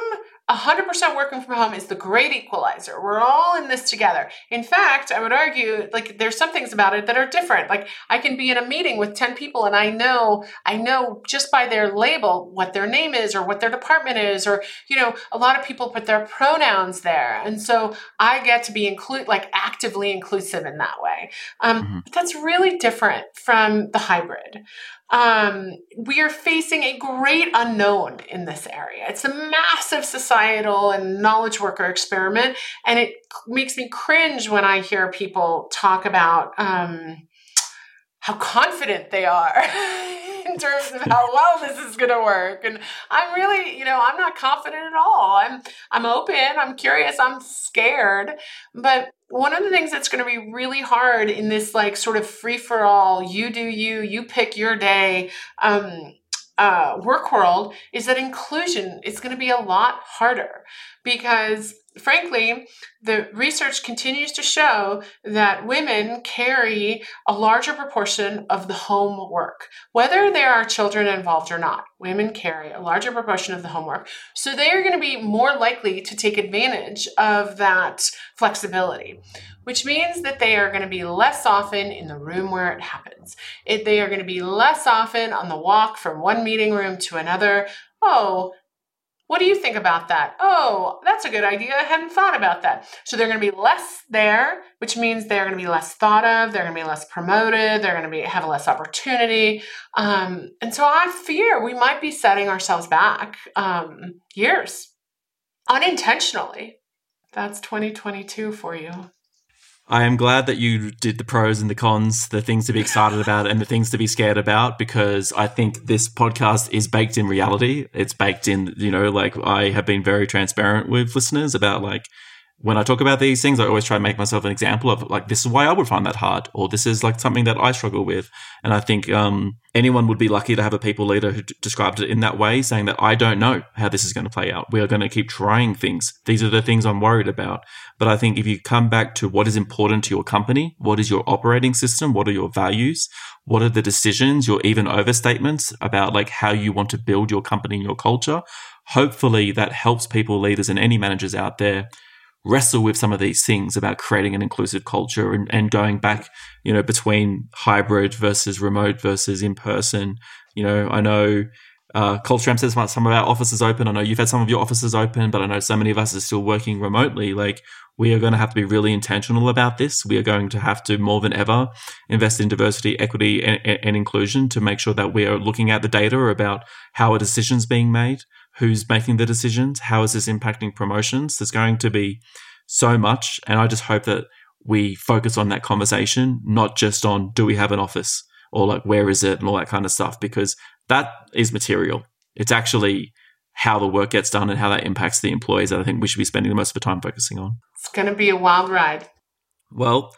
100% working from home is the great equalizer. We're all in this together. In fact, I would argue like there's some things about it that are different. Like I can be in a meeting with 10 people and I know I know just by their label what their name is or what their department is or you know, a lot of people put their pronouns there. And so I get to be include like actively inclusive in that way. Um, mm-hmm. but that's really different from the hybrid um, we are facing a great unknown in this area. It's a massive societal and knowledge worker experiment, and it makes me cringe when I hear people talk about um, how confident they are. [LAUGHS] in terms of how well this is going to work. And i'm really you know i'm not confident at all. I'm i'm open. I'm curious. I'm scared. But one of the things that's going to be really hard in this like sort of free for all, you do you, you pick your day um, uh, work world is that inclusion is going to be a lot harder because frankly, the research continues to show that women carry a larger proportion of the homework whether there are children involved or not. Women carry a larger proportion of the homework. So they are going to be more likely to take advantage of that flexibility, which means that they are going to be less often in the room where it happens. It, they are going to be less often on the walk from one meeting room to another. Oh, what do you think about that? Oh, that's a good idea. I hadn't thought about that. So they're going to be less there, which means they're going to be less thought of. They're going to be less promoted. They're going to be have less opportunity. Um, and so I fear we might be setting ourselves back um, years unintentionally. That's 2022 for you. I am glad that you did the pros and the cons, the things to be excited about and the things to be scared about, because I think this podcast is baked in reality. It's baked in, you know, like I have been very transparent with listeners about like when I talk about these things, I always try to make myself an example of like, this is why I would find that hard, or this is like something that I struggle with. And I think um, anyone would be lucky to have a people leader who d- described it in that way, saying that I don't know how this is going to play out. We are going to keep trying things. These are the things I'm worried about. But I think if you come back to what is important to your company, what is your operating system, what are your values, what are the decisions, your even overstatements about like how you want to build your company and your culture, hopefully that helps people leaders and any managers out there wrestle with some of these things about creating an inclusive culture and, and going back, you know, between hybrid versus remote versus in person. You know, I know uh, Culture Amp says some of our offices open. I know you've had some of your offices open, but I know so many of us are still working remotely. Like we are going to have to be really intentional about this. We are going to have to more than ever invest in diversity, equity, and, and inclusion to make sure that we are looking at the data about how a decisions being made, who's making the decisions, how is this impacting promotions. There's going to be so much, and I just hope that we focus on that conversation, not just on do we have an office or like where is it and all that kind of stuff, because that is material. It's actually how the work gets done and how that impacts the employees that I think we should be spending the most of the time focusing on. It's going to be a wild ride. Well,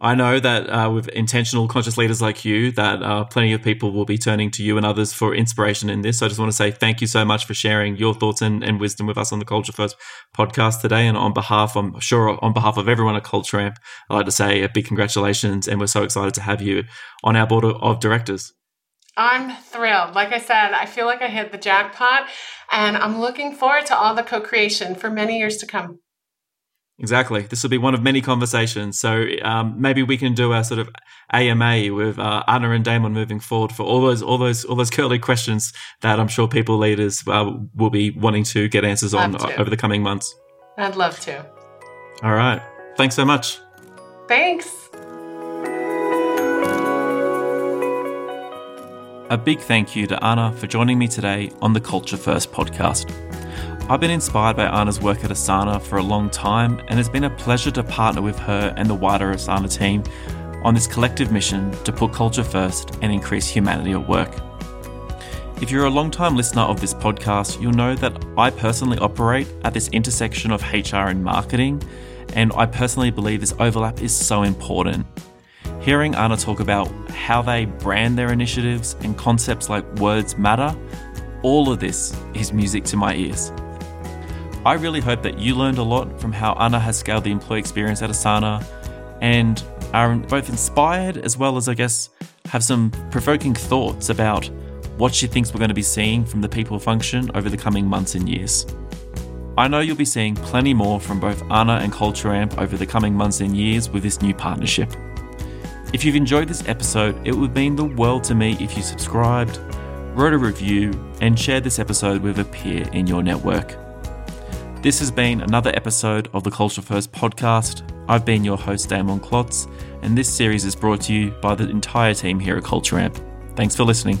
I know that uh, with intentional conscious leaders like you, that uh, plenty of people will be turning to you and others for inspiration in this. So I just want to say thank you so much for sharing your thoughts and, and wisdom with us on the Culture First podcast today. And on behalf, I'm sure on behalf of everyone at Culture Amp, I'd like to say a big congratulations. And we're so excited to have you on our board of directors. I'm thrilled. Like I said, I feel like I hit the jackpot and I'm looking forward to all the co creation for many years to come. Exactly. This will be one of many conversations. So um, maybe we can do a sort of AMA with uh, Anna and Damon moving forward for all those, all those, all those curly questions that I'm sure people leaders uh, will be wanting to get answers on over the coming months. I'd love to. All right. Thanks so much. Thanks. A big thank you to Anna for joining me today on the Culture First podcast. I've been inspired by Anna's work at Asana for a long time, and it's been a pleasure to partner with her and the wider Asana team on this collective mission to put culture first and increase humanity at work. If you're a long-time listener of this podcast, you'll know that I personally operate at this intersection of HR and marketing, and I personally believe this overlap is so important. Hearing Anna talk about how they brand their initiatives and concepts like words matter, all of this is music to my ears. I really hope that you learned a lot from how Anna has scaled the employee experience at Asana and are both inspired as well as, I guess, have some provoking thoughts about what she thinks we're going to be seeing from the people function over the coming months and years. I know you'll be seeing plenty more from both Anna and Culture Amp over the coming months and years with this new partnership. If you've enjoyed this episode, it would mean the world to me if you subscribed, wrote a review, and shared this episode with a peer in your network. This has been another episode of the Culture First podcast. I've been your host, Damon Klotz, and this series is brought to you by the entire team here at Culture Amp. Thanks for listening.